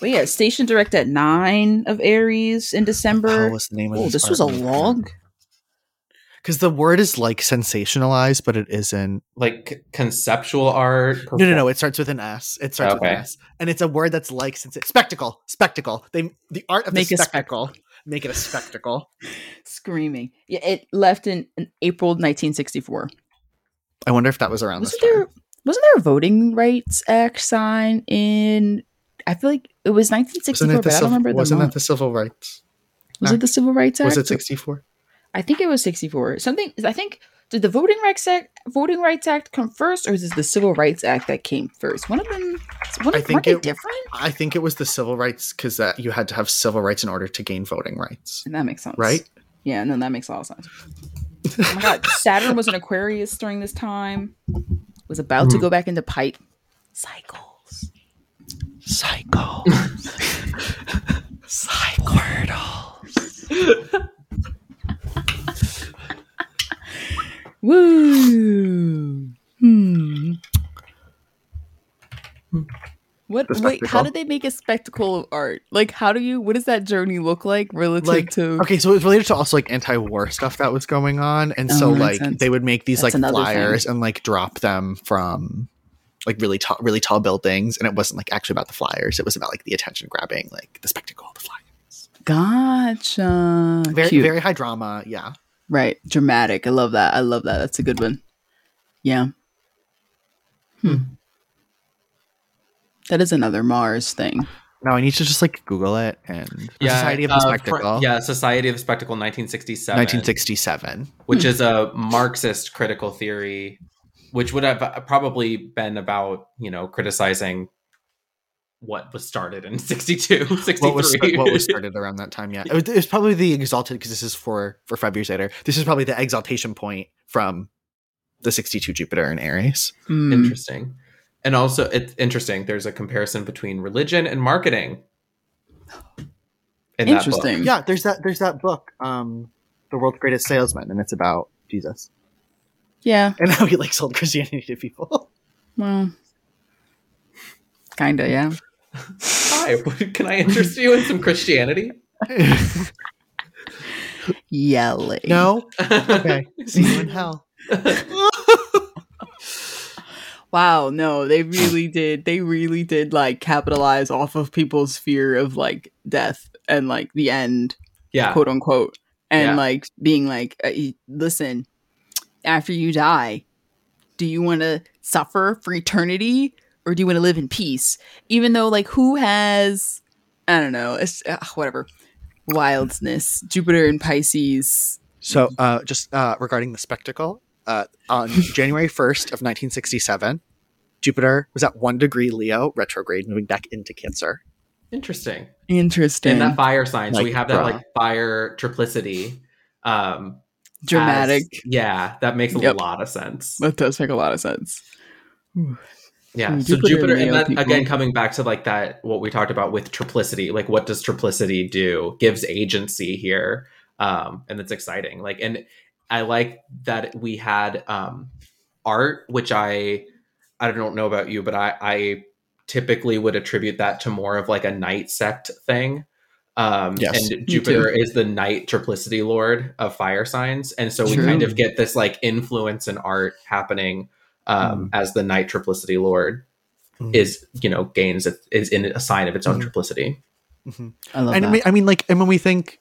But yeah, station direct at 9 of Aries in What December. was the name of Oh, this was a log. Because the word is like sensationalized, but it isn't. like conceptual art No, no, no. It starts with an S. It starts with an S, and it's a word that's like since spectacle, spectacle. They the art of Make the a spectacle. Make it a spectacle. Screaming. Yeah, it left in, in April 1964. I wonder if that was around Wasn't this time. there wasn't there a voting rights act sign in I feel like it was 1964, Wasn't it the but I don't civil, remember wasn't that the civil rights? was it the Civil Rights Act? Was it sixty four? I think it was 64. Something I think did the Voting Rights Act Voting Rights Act come first or is this the Civil Rights Act that came first? One of them one I of, think weren't it- different? I think it was the civil rights because that you had to have civil rights in order to gain voting rights, And that makes sense. right? Yeah, no, that makes a lot of sense. [laughs] oh my god, Saturn was an Aquarius during this time. Was about to Hmm. go back into pipe cycles. Cycle. [laughs] [laughs] Woo! Hmm. What wait, how spectacle. did they make a spectacle of art? Like, how do you? What does that journey look like relative Like, to? Okay, so it was related to also like anti-war stuff that was going on, and so Oh, makes like sense. they would make these That's like flyers thing. and like drop them from like really tall, really tall buildings, and it wasn't like actually about the flyers; it was about like the attention grabbing, like the spectacle of the flyers. Gotcha. Very, Cute. very high drama. Yeah. Right. Dramatic. I love that. I love that. That's a good one. Yeah. Hmm. That is another Mars thing. No, I need to just like Google it and the Society of the uh, fr- Spectacle, yeah, Society of the Spectacle, 1967. 1967. which is a Marxist critical theory, which would have probably been about, you know, criticizing what was started in [laughs] 62, 63. What was what was started [laughs] around that time? Yeah, it was, it was probably the exalted because this is for for five years later. This is probably the exaltation point from the 62 Jupiter and Aries. Hmm. Interesting. And also, it's interesting. There's a comparison between religion and marketing. In that book. Interesting. Yeah, there's that there's that book, um, The World's Greatest Salesman, and it's about Jesus Yeah. and [laughs] how he like sold Christianity to people. Well, kinda. Yeah. Hi, [laughs] can I interest you in some Christianity? Yelling. no, okay, [laughs] see you in hell. [laughs] Wow, no, they really did. They really did like capitalize off of people's fear of like death and like the end, yeah. quote unquote, and Yeah. like being like, uh, listen, after you die, do you want to suffer for eternity or do you want to live in peace? Even though, like, who has, I don't know, it's uh, whatever, wildness, Jupiter and Pisces. So, uh, just uh, regarding the spectacle, uh, on [laughs] January 1st of 1967, Jupiter was at one degree Leo retrograde, moving back into Cancer. Interesting. Interesting, And that fire sign. So we have that bruh. like fire triplicity. Um, dramatic. as- yeah, that makes a Yep. lot of sense. that does make a lot of sense. Yeah. Mm, So Jupiter Jupiter, and and that, people. again, coming back to like that, what we talked about with triplicity, like what does triplicity do? Gives agency here. Um, and it's exciting. Like, and I like that we had um, art, which I, I don't know about you, but I, I typically would attribute that to more of like a night sect thing. Um, Yes. and Jupiter is the night triplicity lord of fire signs. And so we True. kind of get this like influence in art happening um, as the night triplicity lord Mm. is you know gains is in a sign of its own Mhm. triplicity. Mhm. I love And I that. mean, I mean, like, and when we think,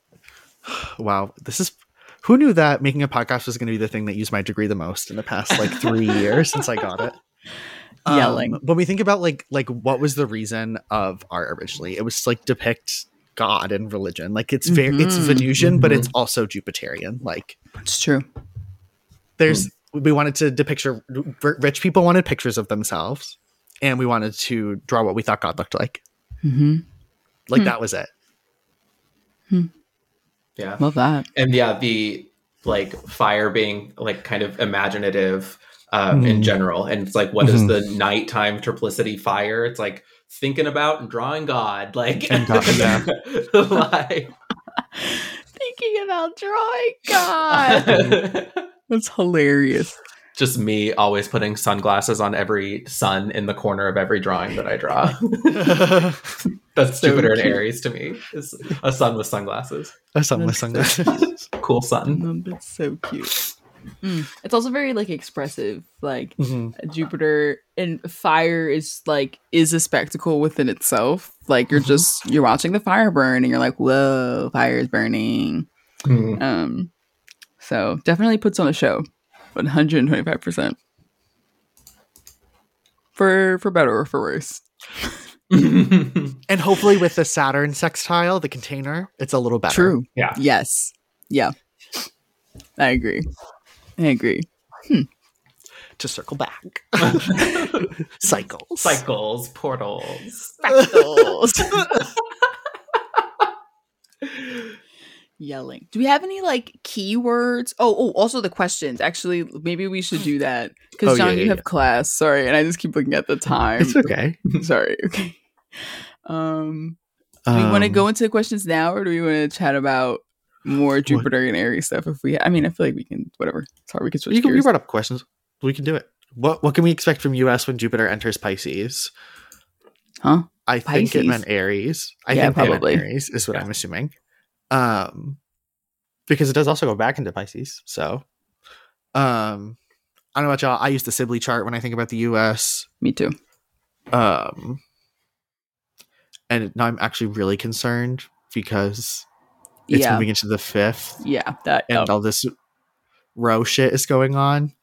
[sighs] wow, this is who knew that making a podcast was going to be the thing that used my degree the most in the past like [laughs] three years since I got it. [laughs] Um, Yelling. When we think about like like what was the reason of art originally, it was like depict God and religion. Like it's very it's Mhm. Venusian, but Mhm. it's also Jupiterian. Like it's true. there's we wanted to depict rich people wanted pictures of themselves, and we wanted to draw what we thought God looked like. Mm-hmm. Like Hmm. that was it. Yeah, Love that. and yeah, the like fire being like kind of imaginative um, in Mhm. general, and it's like what is Mhm. the nighttime triplicity fire? It's like thinking about and drawing God, like And God, [laughs] yeah. like [laughs] Thinking about drawing God. [laughs] That's hilarious. just me always putting sunglasses on every sun in the corner of every drawing that I draw. [laughs] That's So Jupiter and. Aries to me. Is a sun with sunglasses. A sun with That's sunglasses. [laughs] Cool sun. That's so cute. Mm. It's also very like expressive. Like Mhm. Jupiter and fire is like is a spectacle within itself. Like you're Mhm. just you're watching the fire burn and you're like, whoa, fire is burning. Mm. Um, so definitely puts on a show, one hundred and twenty five percent. For for better or for worse. [laughs] And hopefully with the Saturn sextile, the container, it's a little better. True. Yeah. Yes. Yeah. I agree. I agree. Hmm. To circle back. [laughs] Cycles. Cycles, portals. Fractals. [laughs] Yelling. Do we have any like keywords? Oh, oh, also the questions. Actually, maybe we should do [laughs] that because Oh, John, yeah, you have yeah. class. Sorry, and I just keep looking at the time. It's okay. [laughs] Sorry. Okay. Um, do we want to Um, go into the questions now, or do we want to chat about more Jupiter and Aries stuff? If we, I mean, I feel like we can. Whatever. Sorry, we can switch You, can, you brought up questions. We can do it. What What can we expect from US when Jupiter enters Pisces? Huh? I think it meant Aries. I Yeah, think probably. Aries is what Yeah. I'm assuming. Um, because it does also go back into Pisces. So, um, I don't know about y'all. I use the Sibley chart when I think about the U.S. Me too. Um, and now I'm actually really concerned because it's yeah. moving into the fifth, yeah. That. and oh. all this Roe shit is going on.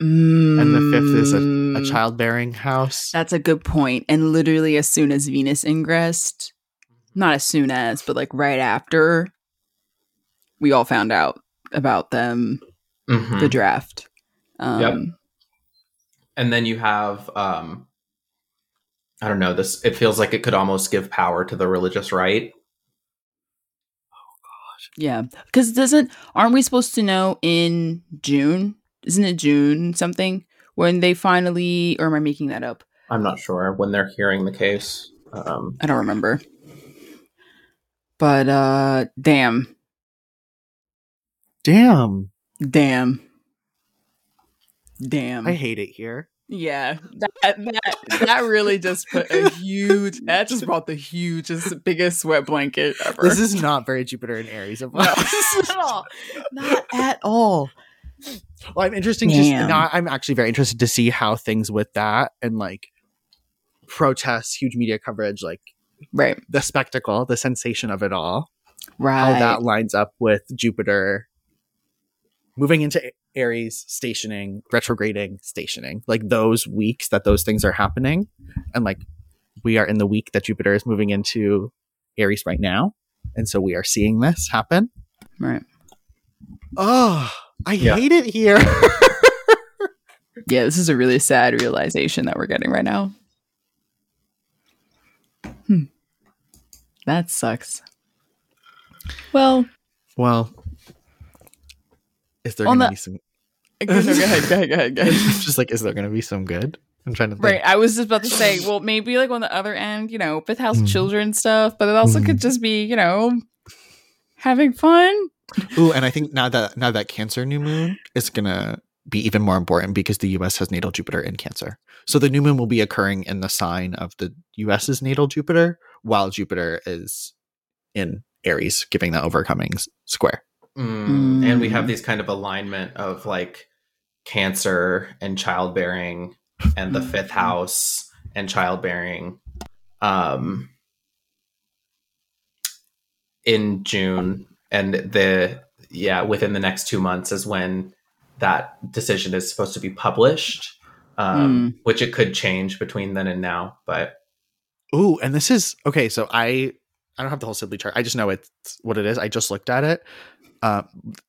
and the fifth is Mm. A childbearing house. That's a good point. And literally, as soon as Venus ingressed, not as soon as, but like right after, we all found out about them, Mhm. the draft. Um, Yep. and then you have um i don't know this it feels like it could almost give power to the religious right Oh, gosh. Yeah, because doesn't aren't we supposed to know in June? Isn't it June something when they finally? Or am I making that up? i'm not sure when they're hearing the case um I don't remember. But uh, damn, Damn, damn, damn. I hate it here. Yeah, that, that that really just put a huge. That just brought the hugest, biggest sweat blanket ever. This is not very Jupiter and Aries of no, [laughs] not at all. Not at all. Well, I'm interesting. Just now, I'm actually very interested to see how things with that and like protests, huge media coverage, like Right, the spectacle, the sensation of it all, right. how that lines up with Jupiter moving into Aries, stationing, retrograding, stationing. Like those weeks that those things are happening, and like we are in the week that Jupiter is moving into Aries right now, and so we are seeing this happen. right. Oh, I Yeah. hate it here. [laughs] Yeah, this is a really sad realization that we're getting right now. That sucks. Well, well, is there going to the- be some? [laughs] go ahead, go ahead, go ahead, go ahead. [laughs] Just like, is there going to be some good? I'm trying to think. Right, I was just about to say, well, maybe like on the other end, you know, fifth house Mhm. children stuff, but it also Mhm. could just be, you know, having fun. Ooh, and I think now that now that Cancer new moon is gonna be even more important because the U.S. has natal Jupiter in Cancer. So the new moon will be occurring in the sign of the U.S.'s natal Jupiter, while Jupiter is in Aries, giving the overcoming s- square. mm, and we have Mm. these kind of alignment of like cancer and childbearing and the fifth house and childbearing um in june and the yeah within the next two months is when that decision is supposed to be published um which it could change between then and now but Ooh, and this is okay. So I I don't have the whole Sibley chart. I just know it's what it is. I just looked at it. Uh,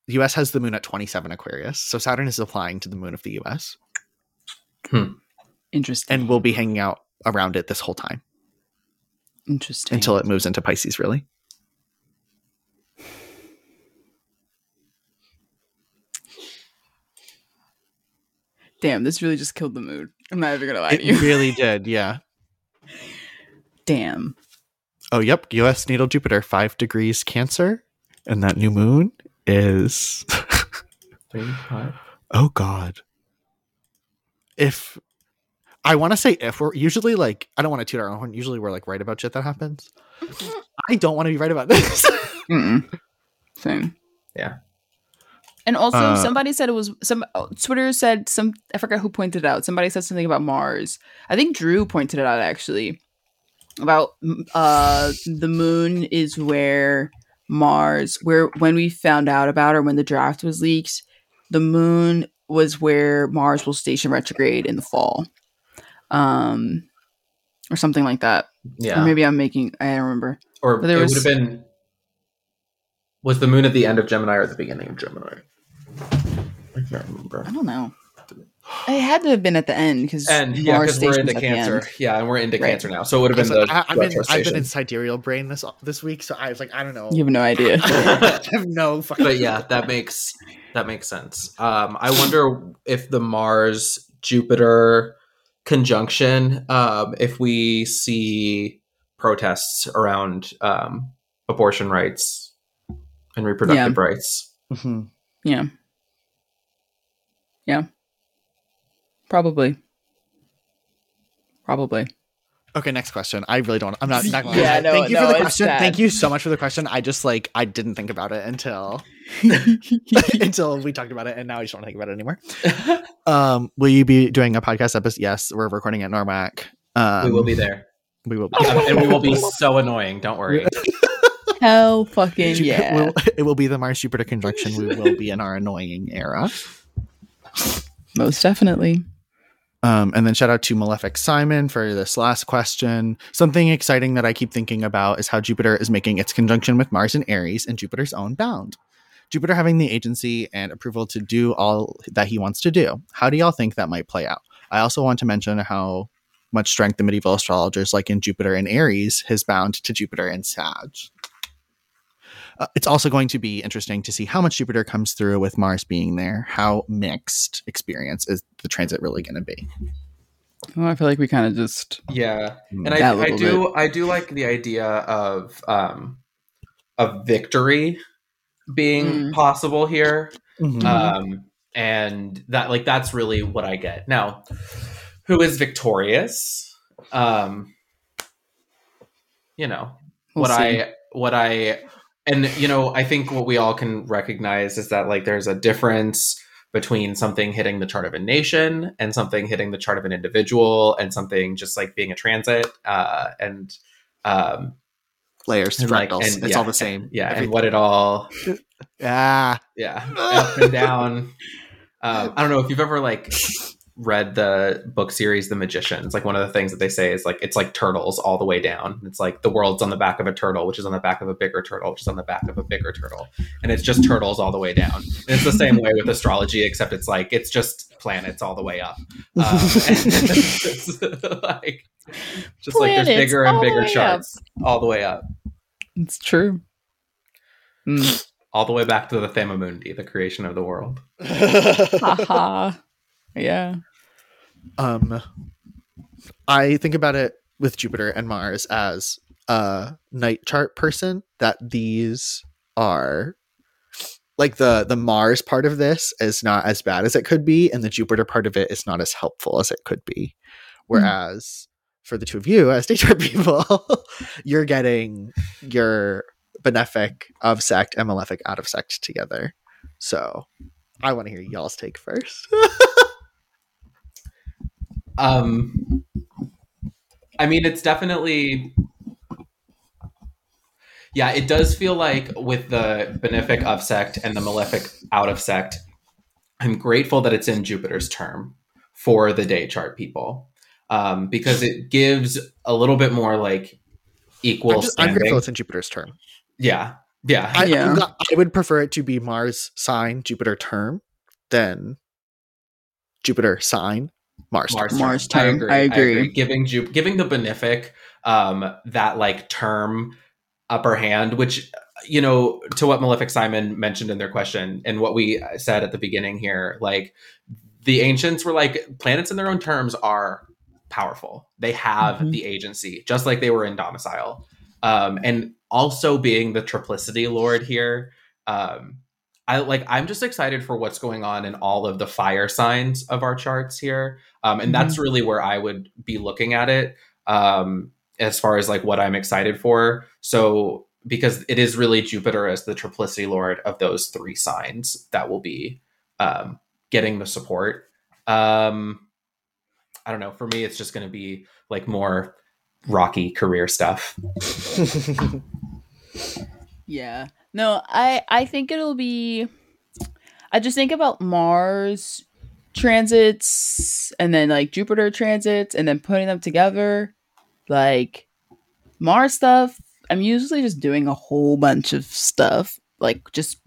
the U.S. has the moon at 27 Aquarius, so Saturn is applying to the moon of the U.S. Hmm. Interesting. and we'll be hanging out around it this whole time Interesting. until it moves into Pisces. Really, Damn, this really just killed the mood. I'm not even gonna lie it to you. [laughs] really did. Yeah. Damn. Oh, yep. U.S. natal Jupiter, five degrees Cancer, and that new moon is. [laughs] Oh God. If I want to say if we're usually like I don't want to toot our own horn. Usually we're like right about shit that happens. [laughs] I don't want to be right about this. [laughs] Same. Yeah. And also, Uh, somebody said it was some. oh, Twitter said some. I forgot who pointed it out. Somebody said something about Mars. I think Drew pointed it out actually. About uh, the moon is where Mars, where when we found out about her when the draft was leaked, the moon was where Mars will station retrograde in the fall, um, or something like that. yeah Or maybe I'm making. I don't remember. or But there it was- would have been was the moon at the end of gemini or at the beginning of gemini i can't remember I don't know. It had to have been at the end because and yeah Mars because we're into at the cancer end. yeah and we're into Right. cancer now so it would have been the I, I've, been, I've been in sidereal brain this this week, so I was like, I don't know. You have no idea. [laughs] I [laughs] have no fucking. but yeah that makes that makes sense um i wonder if the mars jupiter conjunction um if we see protests around um abortion rights and reproductive rights Mhm. yeah. Yeah. Probably. Probably. Okay, next question. I really don't. I'm not. not gonna Yeah, no, Thank you no, for the question. bad. Thank you so much for the question. I just like I didn't think about it until [laughs] until we talked about it, and now I just don't think about it anymore. [laughs] Um, will you be doing a podcast episode? Yes, we're recording at NORWAC. Um, we will be there. We will be. and we will be so annoying. Don't worry. [laughs] Hell fucking It yeah. will, it will be the Mars Jupiter conjunction. We will be in our annoying era. Most definitely. Um, and then shout out to Malefic Simon for this last question. Something exciting that I keep thinking about is how Jupiter is making its conjunction with Mars and Aries in Jupiter's own bound. Jupiter having the agency and approval to do all that he wants to do. How do y'all think that might play out? I also want to mention how much strength the medieval astrologers like in Jupiter and Aries has bound to Jupiter and Sag. Uh, it's also going to be interesting to see how much Jupiter comes through with Mars being there. How mixed experience is the transit really going to be? Oh, I feel like we kind of just Yeah, and I, I little do I do like the idea of um of victory being Mm. possible here. Mhm. Um and that like that's really what I get. Now, who is victorious? Um you know, we'll what see. I what I and you know, I think what we all can recognize is that like there's a difference between something hitting the chart of a nation and something hitting the chart of an individual and something just like being a transit uh and um layers, and, like, and- it's yeah, all the same. yeah Every- and what it all [laughs] ah, yeah up and down. Um [laughs] i don't know if you've ever like read the book series the magicians like one of the things that they say is like it's like turtles all the way down it's like the world's on the back of a turtle which is on the back of a bigger turtle which is on the back of a bigger turtle and it's just turtles all the way down and it's the same way with astrology except it's like it's just planets all the way up um, and [laughs] like just like there's bigger and bigger way up. charts all the way up It's true. Mm. all the way back to the Thema Mundi, the creation of the world. [laughs] Haha. yeah. Um, I think about it with Jupiter and Mars as a night chart person. That these are like the the Mars part of this is not as bad as it could be, and the Jupiter part of it is not as helpful as it could be. Whereas for the two of you as [laughs] day chart people, you're getting your benefic of sect and malefic out of sect together. So I want to hear y'all's take first. [laughs] Um, I mean, it's definitely. Yeah, it does feel like with the benefic of sect and the malefic out of sect, I'm grateful that it's in Jupiter's term for the day chart people um, because it gives a little bit more like equal I'm, just, I'm grateful it's in Jupiter's term. yeah, yeah, I, Yeah. I would prefer it to be Mars sign Jupiter term than Jupiter sign Mars. Mars, term. Mars term. term. I agree. Giving Ju- giving the benefic um, that like term upper hand, which you know, to what Malefic Simon mentioned in their question and what we said at the beginning here, like the ancients were like planets in their own terms are powerful. They have Mhm. the agency, just like they were in domicile. Um, and also being the triplicity lord here, um, I like I'm just excited for what's going on in all of the fire signs of our charts here. Um, and that's really where I would be looking at it um, as far as like what I'm excited for. So because it is really Jupiter as the triplicity lord of those three signs that will be um, getting the support. Um, I don't know. For me, it's just going to be like more rocky career stuff. [laughs] [laughs] Yeah. No, I I think it'll be I just think about Mars transits and then like Jupiter transits and then putting them together. Like Mars stuff, I'm usually just doing a whole bunch of stuff. Like just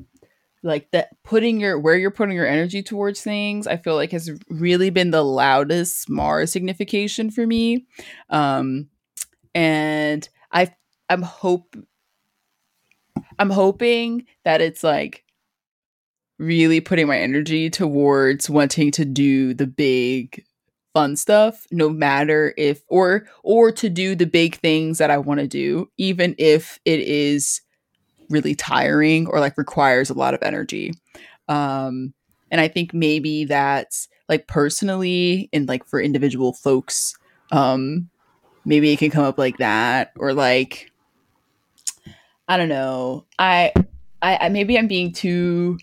like that putting your where you're putting your energy towards things, I feel like has really been the loudest Mars signification for me. Um and I I'm hope I'm hoping that it's like really putting my energy towards wanting to do the big fun stuff no matter if or or to do the big things that I want to do even if it is really tiring or like requires a lot of energy. Um and I think maybe that's like personally and like for individual folks um maybe it can come up like that or like I don't know. I I, I maybe I'm being too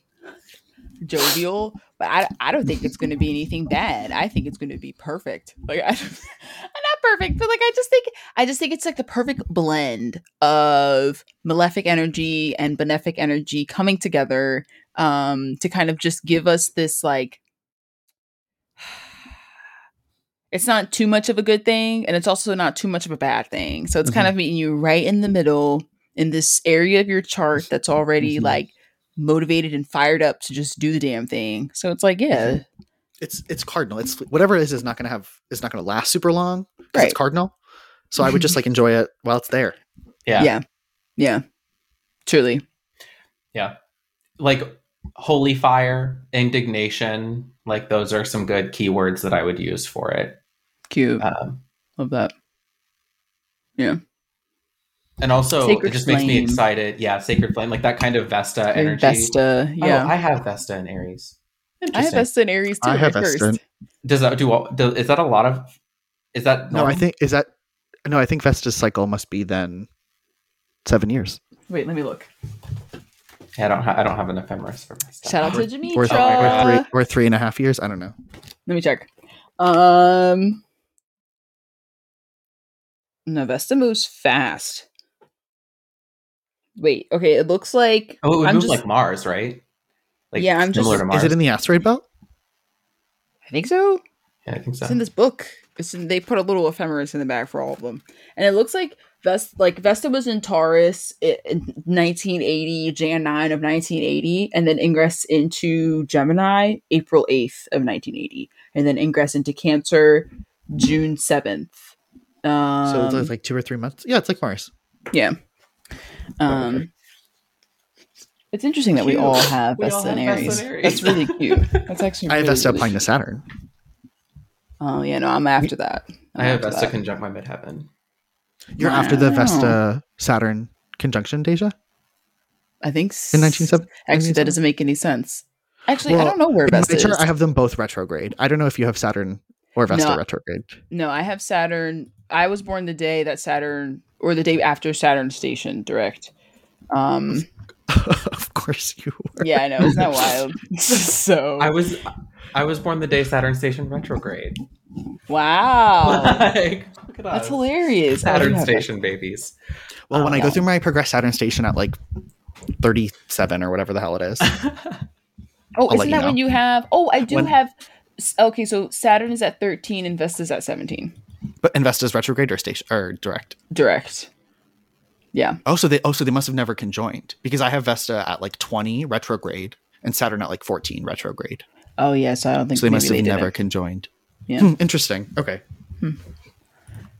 jovial, but I, I don't think it's going to be anything bad. I think it's going to be perfect. Like I, [laughs] not perfect, but like I just think I just think it's like the perfect blend of malefic energy and benefic energy coming together um to kind of just give us this like [sighs] it's not too much of a good thing and it's also not too much of a bad thing. So it's mm-hmm. kind of meeting you right in the middle in this area of your chart that's already mm-hmm. like motivated and fired up to just do the damn thing. So it's like, yeah. Mm-hmm. It's it's cardinal. It's whatever it is is not gonna have is not gonna last super long. Right. It's cardinal. So I would just like [laughs] enjoy it while it's there. Yeah. Yeah. Yeah. Truly. Yeah. Like holy fire, indignation, like those are some good keywords that I would use for it. Cute. Um, Love that. Yeah. And also, Sacred it just flame. makes me excited. Yeah, Sacred Flame, like that kind of Vesta energy. Vesta, oh, yeah. Oh, I have Vesta and Aries. I have Vesta and Aries too. I have Vesta. Does that do? Does, is that a lot of? Is that normal? no? I think is that no. I think Vesta's cycle must be then seven years. Wait, let me look. Yeah, I don't. Ha- I don't have an ephemeris for Vesta. Shout out to Demetra. Or, or, three, or three and a half years. I don't know. Let me check. Um, no, Vesta moves fast. Wait, okay, it looks like oh, it would I'm move just, like Mars, right? Like yeah, I'm similar just. To Mars. Is it in the asteroid belt? I think so. Yeah, I think so. It's in this book. It's in, they put a little ephemeris in the back for all of them, and it looks like Vesta, like Vesta was in Taurus in 1980, Jan 9 of 1980, and then ingress into Gemini April 8th of 1980, and then ingress into Cancer June 7th. Um, so it's like two or three months. Yeah, it's like Mars. Yeah. Um, it's interesting that cute. we all have we Vesta and Aries. That's really cute. That's actually. Really, I have Vesta really applying to Saturn. Oh yeah, no, I'm after that. I'm i have Vesta that. conjunct my midheaven. You're wow. after the Vesta Saturn conjunction, Deja. I think in 1970. Actually, that doesn't make any sense. Actually, well, I don't know where Vesta is. I have them both retrograde. I don't know if you have Saturn or Vesta no, retrograde. No, I have Saturn. I was born the day that Saturn or the day after Saturn station direct. Um, of [laughs] course you were. Yeah, I know. Isn't that [laughs] wild? [laughs] so I was I was born the day Saturn station retrograde. Wow. like, That's hilarious. Saturn station that. babies. Well, when I go through my progress Saturn station at like 37 or whatever the hell it is. oh, I'll isn't that know. when you have Oh, I do when, have Okay, so Saturn is at 13 and Vesta's at 17. But Investa's retrograde or station or direct? Direct. Yeah. Oh, so they oh so they must have never conjoined because I have Vesta at like 20 retrograde and Saturn at like 14 retrograde. Oh yes, I don't think so. They must have they never conjoined. Yeah. Hmm, interesting. Okay. Hmm.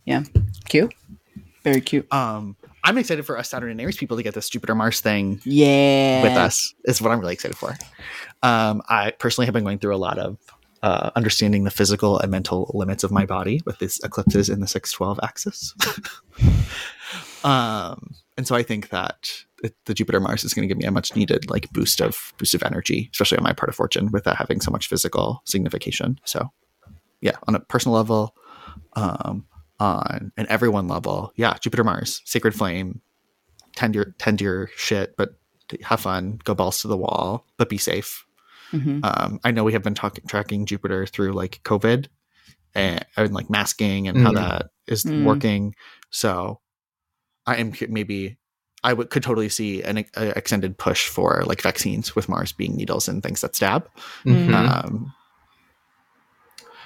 Yeah. Cute. Very cute. Um, I'm excited for us Saturn and Aries people to get this Jupiter Mars thing. Yeah. With us is what I'm really excited for. Um, I personally have been going through a lot of uh, understanding the physical and mental limits of my body with these eclipses in the 612 axis. [laughs] um, and so I think that it, the Jupiter Mars is going to give me a much needed like boost of boost of energy, especially on my part of fortune, with that having so much physical signification. So, yeah, on a personal level, um, on an everyone level, yeah, Jupiter Mars, Sacred Flame, tend your tend your shit, but have fun, go balls to the wall, but be safe. Mm-hmm. Um, I know we have been talking tracking Jupiter through like COVID and, and like masking and mm. how that is mm. working. So I am maybe I could totally see an a extended push for like vaccines with Mars being needles and things that stab. Mm-hmm. Um,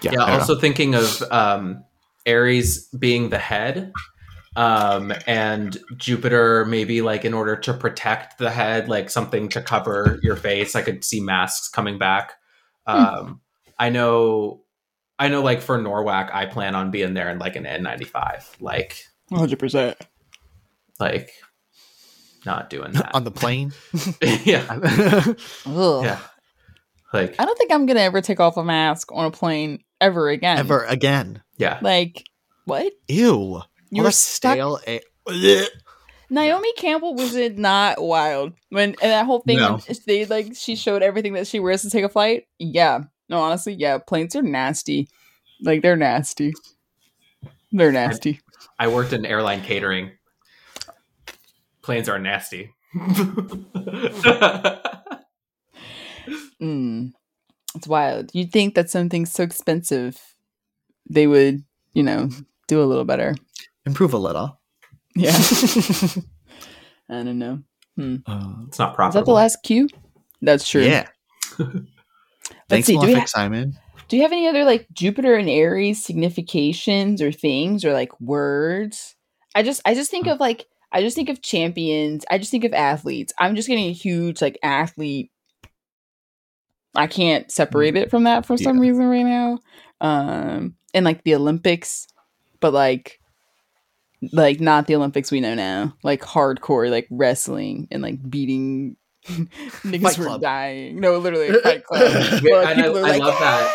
yeah. yeah also know. thinking of um, Aries being the head um, and Jupiter maybe like in order to protect the head, like something to cover your face. I could see masks coming back. Hmm. Um, I know, I know. Like for NORWAC, I plan on being there in like an N95, like hundred percent, like not doing that [laughs] on the plane. [laughs] yeah, yeah. Like I don't think I'm gonna ever take off a mask on a plane ever again. Ever again. Yeah. Like what? Ew. You were stuck. A- [laughs] Naomi Campbell was it not wild when and that whole thing no. they like she showed everything that she wears to take a flight. Yeah, no, honestly, yeah, planes are nasty. Like they're nasty. They're nasty. I worked in airline catering. Planes are nasty. [laughs] Mm. It's wild. You'd think that something so expensive, they would, you know, do a little better. Improve a little. Yeah. [laughs] I don't know. Hmm. Uh, it's not proper. Is profitable. that the last cue? That's true. yeah. Let's [laughs] Thanks, see. Do we, ha- Simon. do you have any other like Jupiter and Aries significations or things or like words? I just I just think of like I just think of champions. I just think of athletes. I'm just getting a huge like athlete. I can't separate it from that for some Yeah. reason right now. Um and like the Olympics, but like like not the Olympics we know now. Like hardcore like wrestling and like beating [laughs] niggas Fight were Club. dying. No, literally fight club. [laughs] Yeah, like, and I- people I like, love that.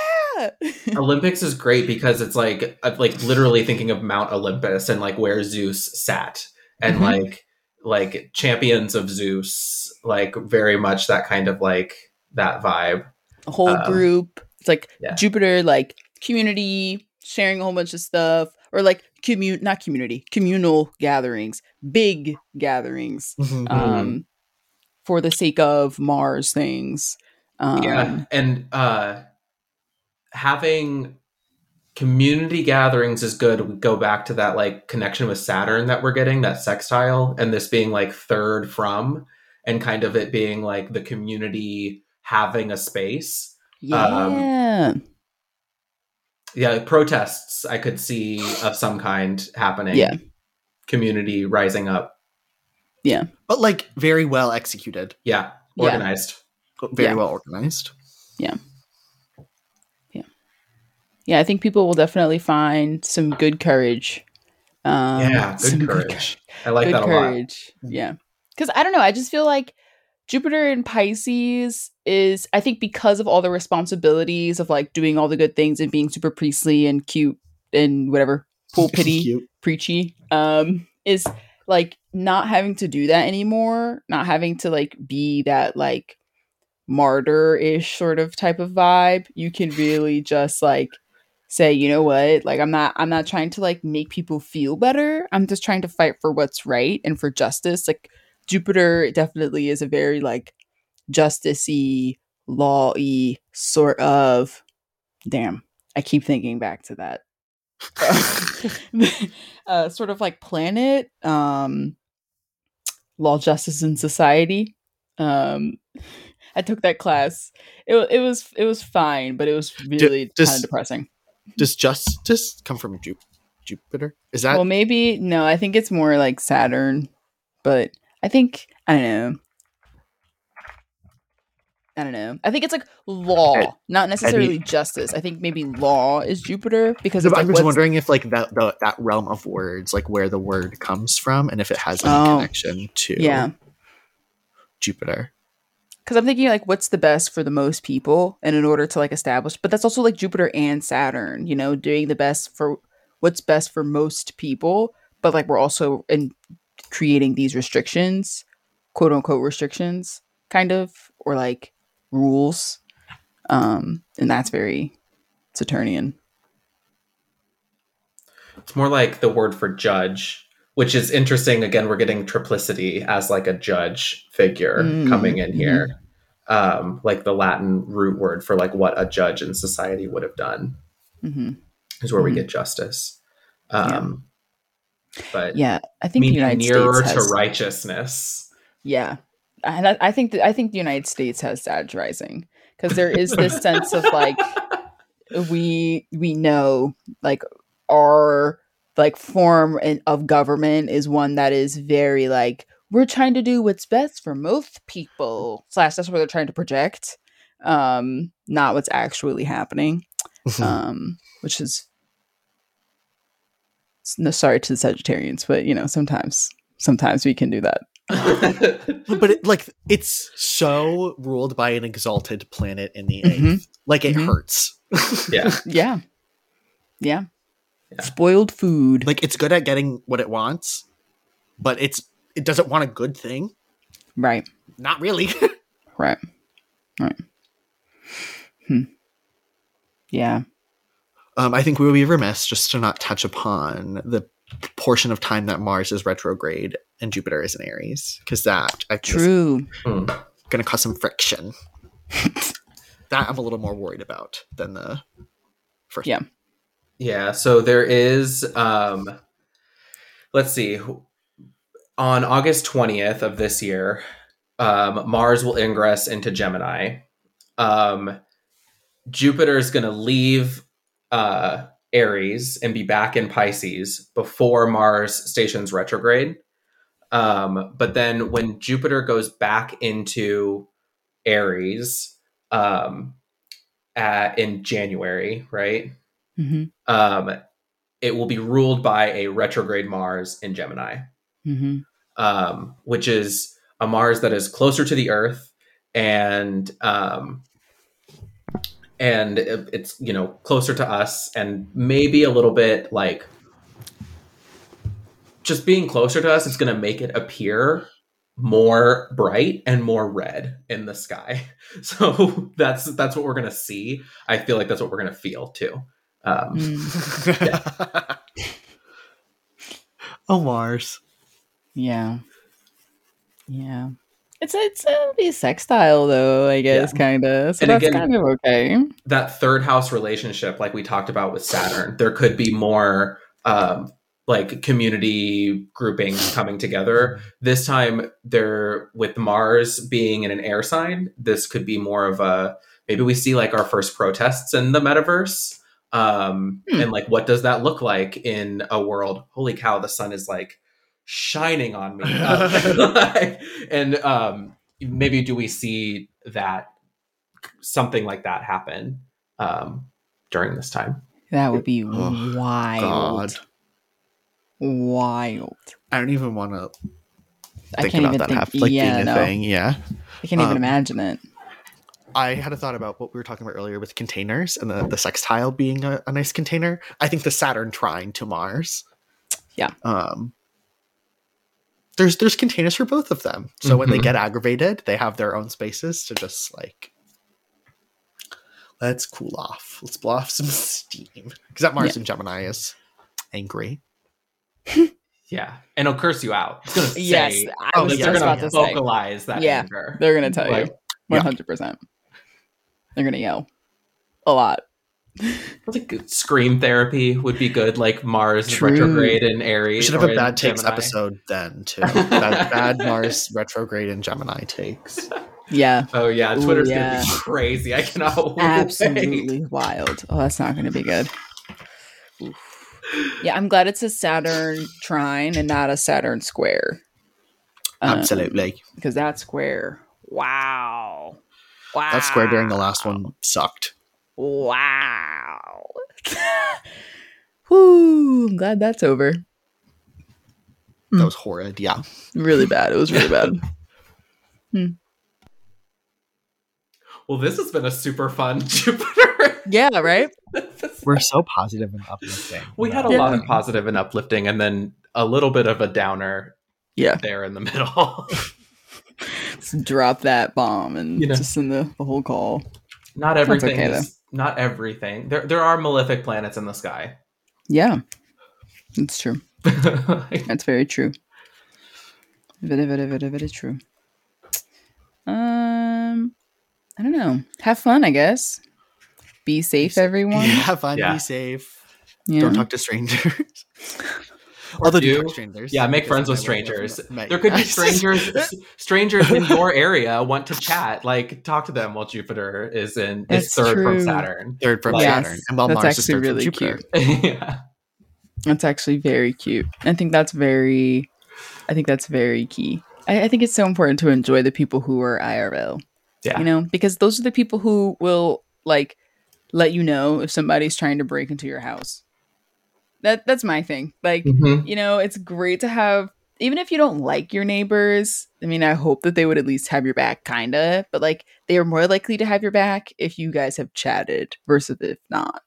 [laughs] Olympics is great because it's like uh, like literally thinking of Mount Olympus and like where Zeus sat and Mhm. like like champions of Zeus like very much that kind of like that vibe. a whole Um, group. It's like yeah. Jupiter, like community, sharing a whole bunch of stuff, or like commute, not community, communal gatherings, big gatherings, Mhm. um, for the sake of Mars things. Um, yeah, and uh having community gatherings is good. We go back to that like connection with Saturn that we're getting, that sextile, and this being like third from, and kind of it being like the community having a space. Um, yeah, Yeah, protests I could see of some kind happening. Yeah. Community rising up. Yeah. But like very well executed. Yeah. Yeah. Organized. Very Yeah. well organized. yeah. Yeah. Yeah, I think people will definitely find some good courage. Um, Yeah, good some courage. I like good that a lot. courage. Yeah. Because I don't know. I just feel like Jupiter in Pisces is, I think, because of all the responsibilities of like doing all the good things and being super priestly and cute and whatever, pool [laughs] pity, preachy, um, is like not having to do that anymore, not having to like be that like martyr ish sort of type of vibe. You can really just like say, you know what, like I'm not I'm not trying to like make people feel better. I'm just trying to fight for what's right and for justice. Like Jupiter definitely is a very like justicey, law-y sort of damn. I keep thinking back to that. [laughs] [laughs] uh, sort of like planet, um law, justice, and society. Um I took that class. It, it was it was fine, but it was really kind of depressing. Does justice come from Ju- Jupiter? Is that well, maybe no. I think it's more like Saturn, but I think I don't know. I don't know. I think it's like law, Ed- not necessarily justice. I think maybe law is Jupiter because No, like I'm just wondering if like that the, that realm of words, like where the word comes from, and if it has any Oh. connection to yeah, Jupiter. because I'm thinking like what's the best for the most people, and in order to like establish, but that's also like Jupiter and Saturn, you know, doing the best for what's best for most people, but like we're also in creating these restrictions, quote unquote restrictions, kind of, or like rules, um, and that's very Saturnian. It's more like the word for judge, which is interesting. Again, we're getting triplicity as like a judge figure Mm, coming in here. Um, like the Latin root word for like what a judge in society would have done hmm is where we Mhm. get justice. Um, But Yeah, I think the meaning United nearer States to has, righteousness. Yeah, and I, I think that I think the United States has Sag rising because there is this [laughs] sense of like we we know like our like form in- of government is one that is very like we're trying to do what's best for most people slash that's what they're trying to project um not what's actually happening [laughs] um which is no sorry to the sagittarians but you know sometimes sometimes we can do that. [laughs] But it, like it's so ruled by an exalted planet in the 8th Mhm. like it Mhm. hurts. Yeah. [laughs] yeah. Yeah, Yeah. spoiled food. Like it's good at getting what it wants but it's it doesn't want a good thing. Right. Not really. [laughs] Right. Right. Hmm. yeah um i think we would be remiss just to not touch upon the portion of time that Mars is retrograde and Jupiter is in Aries because that I think is True. Hmm. going to cause some friction. [laughs] that I'm a little more worried about than the first. Yeah. Yeah, so there is um let's see. On August 20th of this year, um Mars will ingress into Gemini. Um Jupiter is going to leave uh Aries and be back in Pisces before Mars stations retrograde. Um but then when Jupiter goes back into Aries um at, in January, right? hmm um, it will be ruled by a retrograde Mars in Gemini, hmm um, which is a Mars that is closer to the Earth and um, and it's you know closer to us and maybe a little bit like just being closer to us. is going to make it appear more bright and more red in the sky. [laughs] So that's that's what we're going to see. I feel like that's what we're going to feel too. Um, Mm. oh, Mars. [laughs] Yeah. Yeah. It's it's a be a sextile though, I guess, kind of. So And that's again- kind of okay. that third house relationship, like we talked about with Saturn, there could be more um, like community groupings coming together. This time, there with Mars being in an air sign, this could be more of a maybe we see like our first protests in the metaverse. Um, Hmm. And like, what does that look like in a world? Holy cow, the sun is like shining on me. [laughs] [laughs] And um, maybe do we see that something like that happen um, during this time? That would be Oh, wild. God. Wild. I don't even want to I think can't about even that think. hap- like yeah, being a no. thing. Yeah. I can't even Um, imagine it. I had a thought about what we were talking about earlier with containers and the, the sextile being a, a nice container. I think the Saturn trine to Mars. Yeah. Um, there's there's containers for both of them. So when they Mhm. get aggravated, they have their own spaces to just like let's cool off. Let's blow off some [laughs] steam. Because that Mars Yeah. in Gemini is angry. [laughs] Yeah, and it'll curse you out. It's gonna say, Yes, I oh, was like, yeah, they're gonna about to say. vocalize that Yeah, anger. They're gonna tell you Like, one yeah. hundred percent. They're gonna yell a lot. Like scream therapy would be good, like Mars True. retrograde in Aries. We should have a bad takes Gemini. episode then too. [laughs] bad, bad Mars retrograde and Gemini takes. Yeah, Oh yeah, Ooh, Twitter's yeah. gonna be crazy. I cannot [laughs] wait. absolutely wild. Oh, that's not gonna be good. Yeah, I'm glad it's a Saturn trine and not a Saturn square. Um, Absolutely. because that square, wow, wow, That square during the last one sucked. Wow. [laughs] Whoo! I'm glad that's over. That hmm. was horrid. Yeah. Really bad. It was really bad. [laughs] Hmm. Well, this has been a super fun [laughs] Jupiter. yeah, right? We're so positive and uplifting. we had a Yeah. lot of positive and uplifting, and then a little bit of a downer Yeah. there in the middle. Just drop that bomb and You know. just in the, the whole call. not everything. okay, is, not everything. There, there are malefic planets in the sky. Yeah. That's true. [laughs] That's very true. Very, very, very, very true. Um, I don't know. Have fun, I guess. Be safe, everyone. Yeah, [laughs] have fun. Yeah. Be safe. Yeah. Don't talk to strangers. [laughs] Although do do. strangers. Yeah, make friends with strangers. There could be [laughs] strangers, [laughs] strangers in your [laughs] area want to chat. Like, talk to them while Jupiter is in That's is third true. from Saturn. third from Yes, Saturn, and while that's Mars is third really from Jupiter. cute. yeah, That's actually very cute. I think that's very, I think that's very key. I, I think it's so important to enjoy the people who are IRL, yeah. you know, because those are the people who will like let you know if somebody's trying to break into your house. That that's my thing. Like, Mhm. you know, it's great to have even if you don't like your neighbors. I mean, I hope that they would at least have your back, kinda. But like, they are more likely to have your back if you guys have chatted versus if not.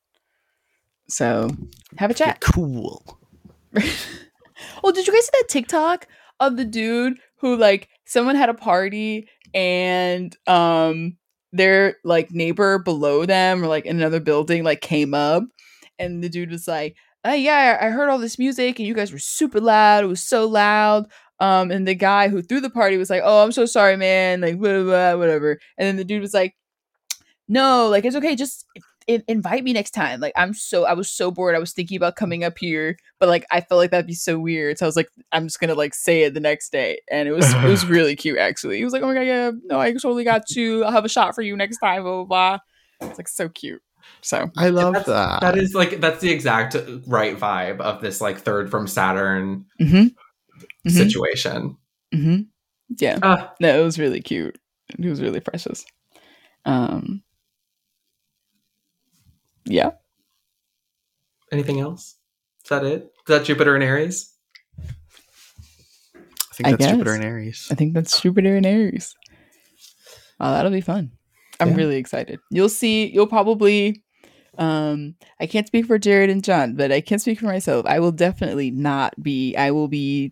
So, have a chat. Cool. [laughs] well, did you guys see that TikTok of the dude who like someone had a party and um their like neighbor below them or like in another building like came up and the dude was like uh, yeah, I heard all this music and you guys were super loud. It was so loud. Um, and the guy who threw the party was like, "Oh, I'm so sorry, man." Like, blah, blah, blah, whatever. And then the dude was like, "No, like it's okay. Just I- invite me next time. Like, I'm so I was so bored. I was thinking about coming up here, but like I felt like that'd be so weird. So I was like, I'm just gonna like say it the next day, and it was it was [laughs] really cute actually. He was like, "Oh my god, yeah, no, I totally got you. I'll have a shot for you next time." Blah blah blah. It's like so cute. So I love that's, that. That is like that's the exact right vibe of this like third from Saturn mm-hmm. Mhm. situation. Mm-hmm. Yeah. Ah, No, it was really cute. It was really precious. Um Yeah. anything else? Is that it? Is that Jupiter and Aries? I think I that's Jupiter and Aries. I think that's Jupiter and Aries. Oh, that'll be fun. I'm Yeah. really excited. You'll see, you'll probably um I can't speak for Jared and John, but I can speak for myself. I will definitely not be I will be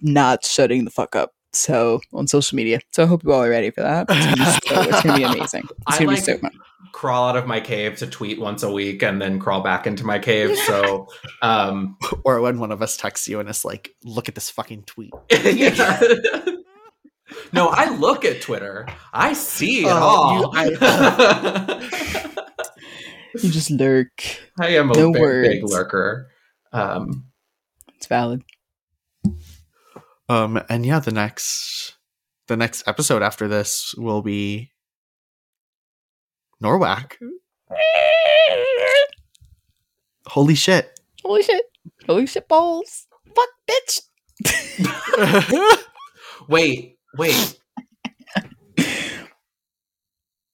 not shutting the fuck up. So on social media. So I hope you all are ready for that. It's gonna be, so, it's gonna be amazing. [laughs] It's I gonna like- be so fun. Crawl out of my cave to tweet once a week and then crawl back into my cave. So, [laughs] um, or when one of us texts you and it's like, look at this fucking tweet. [laughs] yeah. No, I look at Twitter. I see it Oh, all. you- I, [laughs] You just lurk. I am a No big, big lurker. Um, It's valid. Um, and yeah, the next the next episode after this will be NORWAC. Holy shit. Holy shit. Holy shit balls. Fuck bitch. [laughs] wait, wait.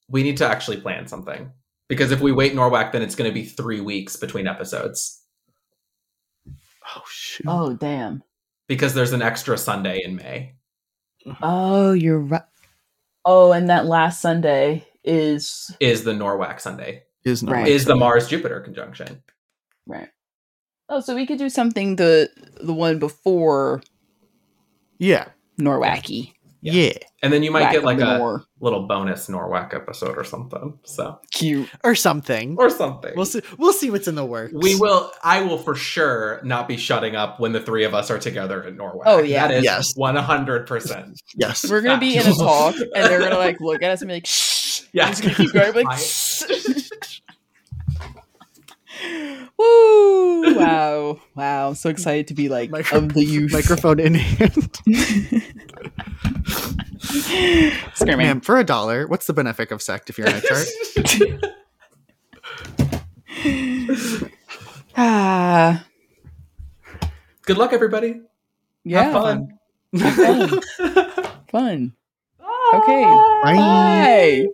we need to actually plan something because if we wait NORWAC, then it's going to be three weeks between episodes oh shoot. Oh damn. because there's an extra Sunday in May. Oh, you're right. Oh, and that last Sunday is Is the NORWAC Sunday? Is NORWAC. Right. Is the Mars Jupiter conjunction? right. Oh, so we could do something the the one before Yeah. Norwacky. Yeah. Yeah. And then you might get like a more little bonus NORWAC episode or something. So cute. Or something. or something. We'll see we'll see what's in the works. We will. I will for sure not be shutting up when the three of us are together in NORWAC. Oh, yeah. that is Yes. one hundred percent. Yes. We're gonna be in a talk, and they're gonna like look at us and be like, "Shh." Yeah, I'm just gonna keep going, like, [laughs] I- "Shh." [laughs] Woo! Wow! Wow! I'm so excited to be like Micro- of the youth. Microphone in hand. [laughs] [laughs] Scare me. Ma'am, for a dollar, what's the benefit of sect if you're in a chart? [laughs] Ah, Good luck, everybody. yeah, Have fun. [laughs] fun. fun. Okay. Bye. Bye.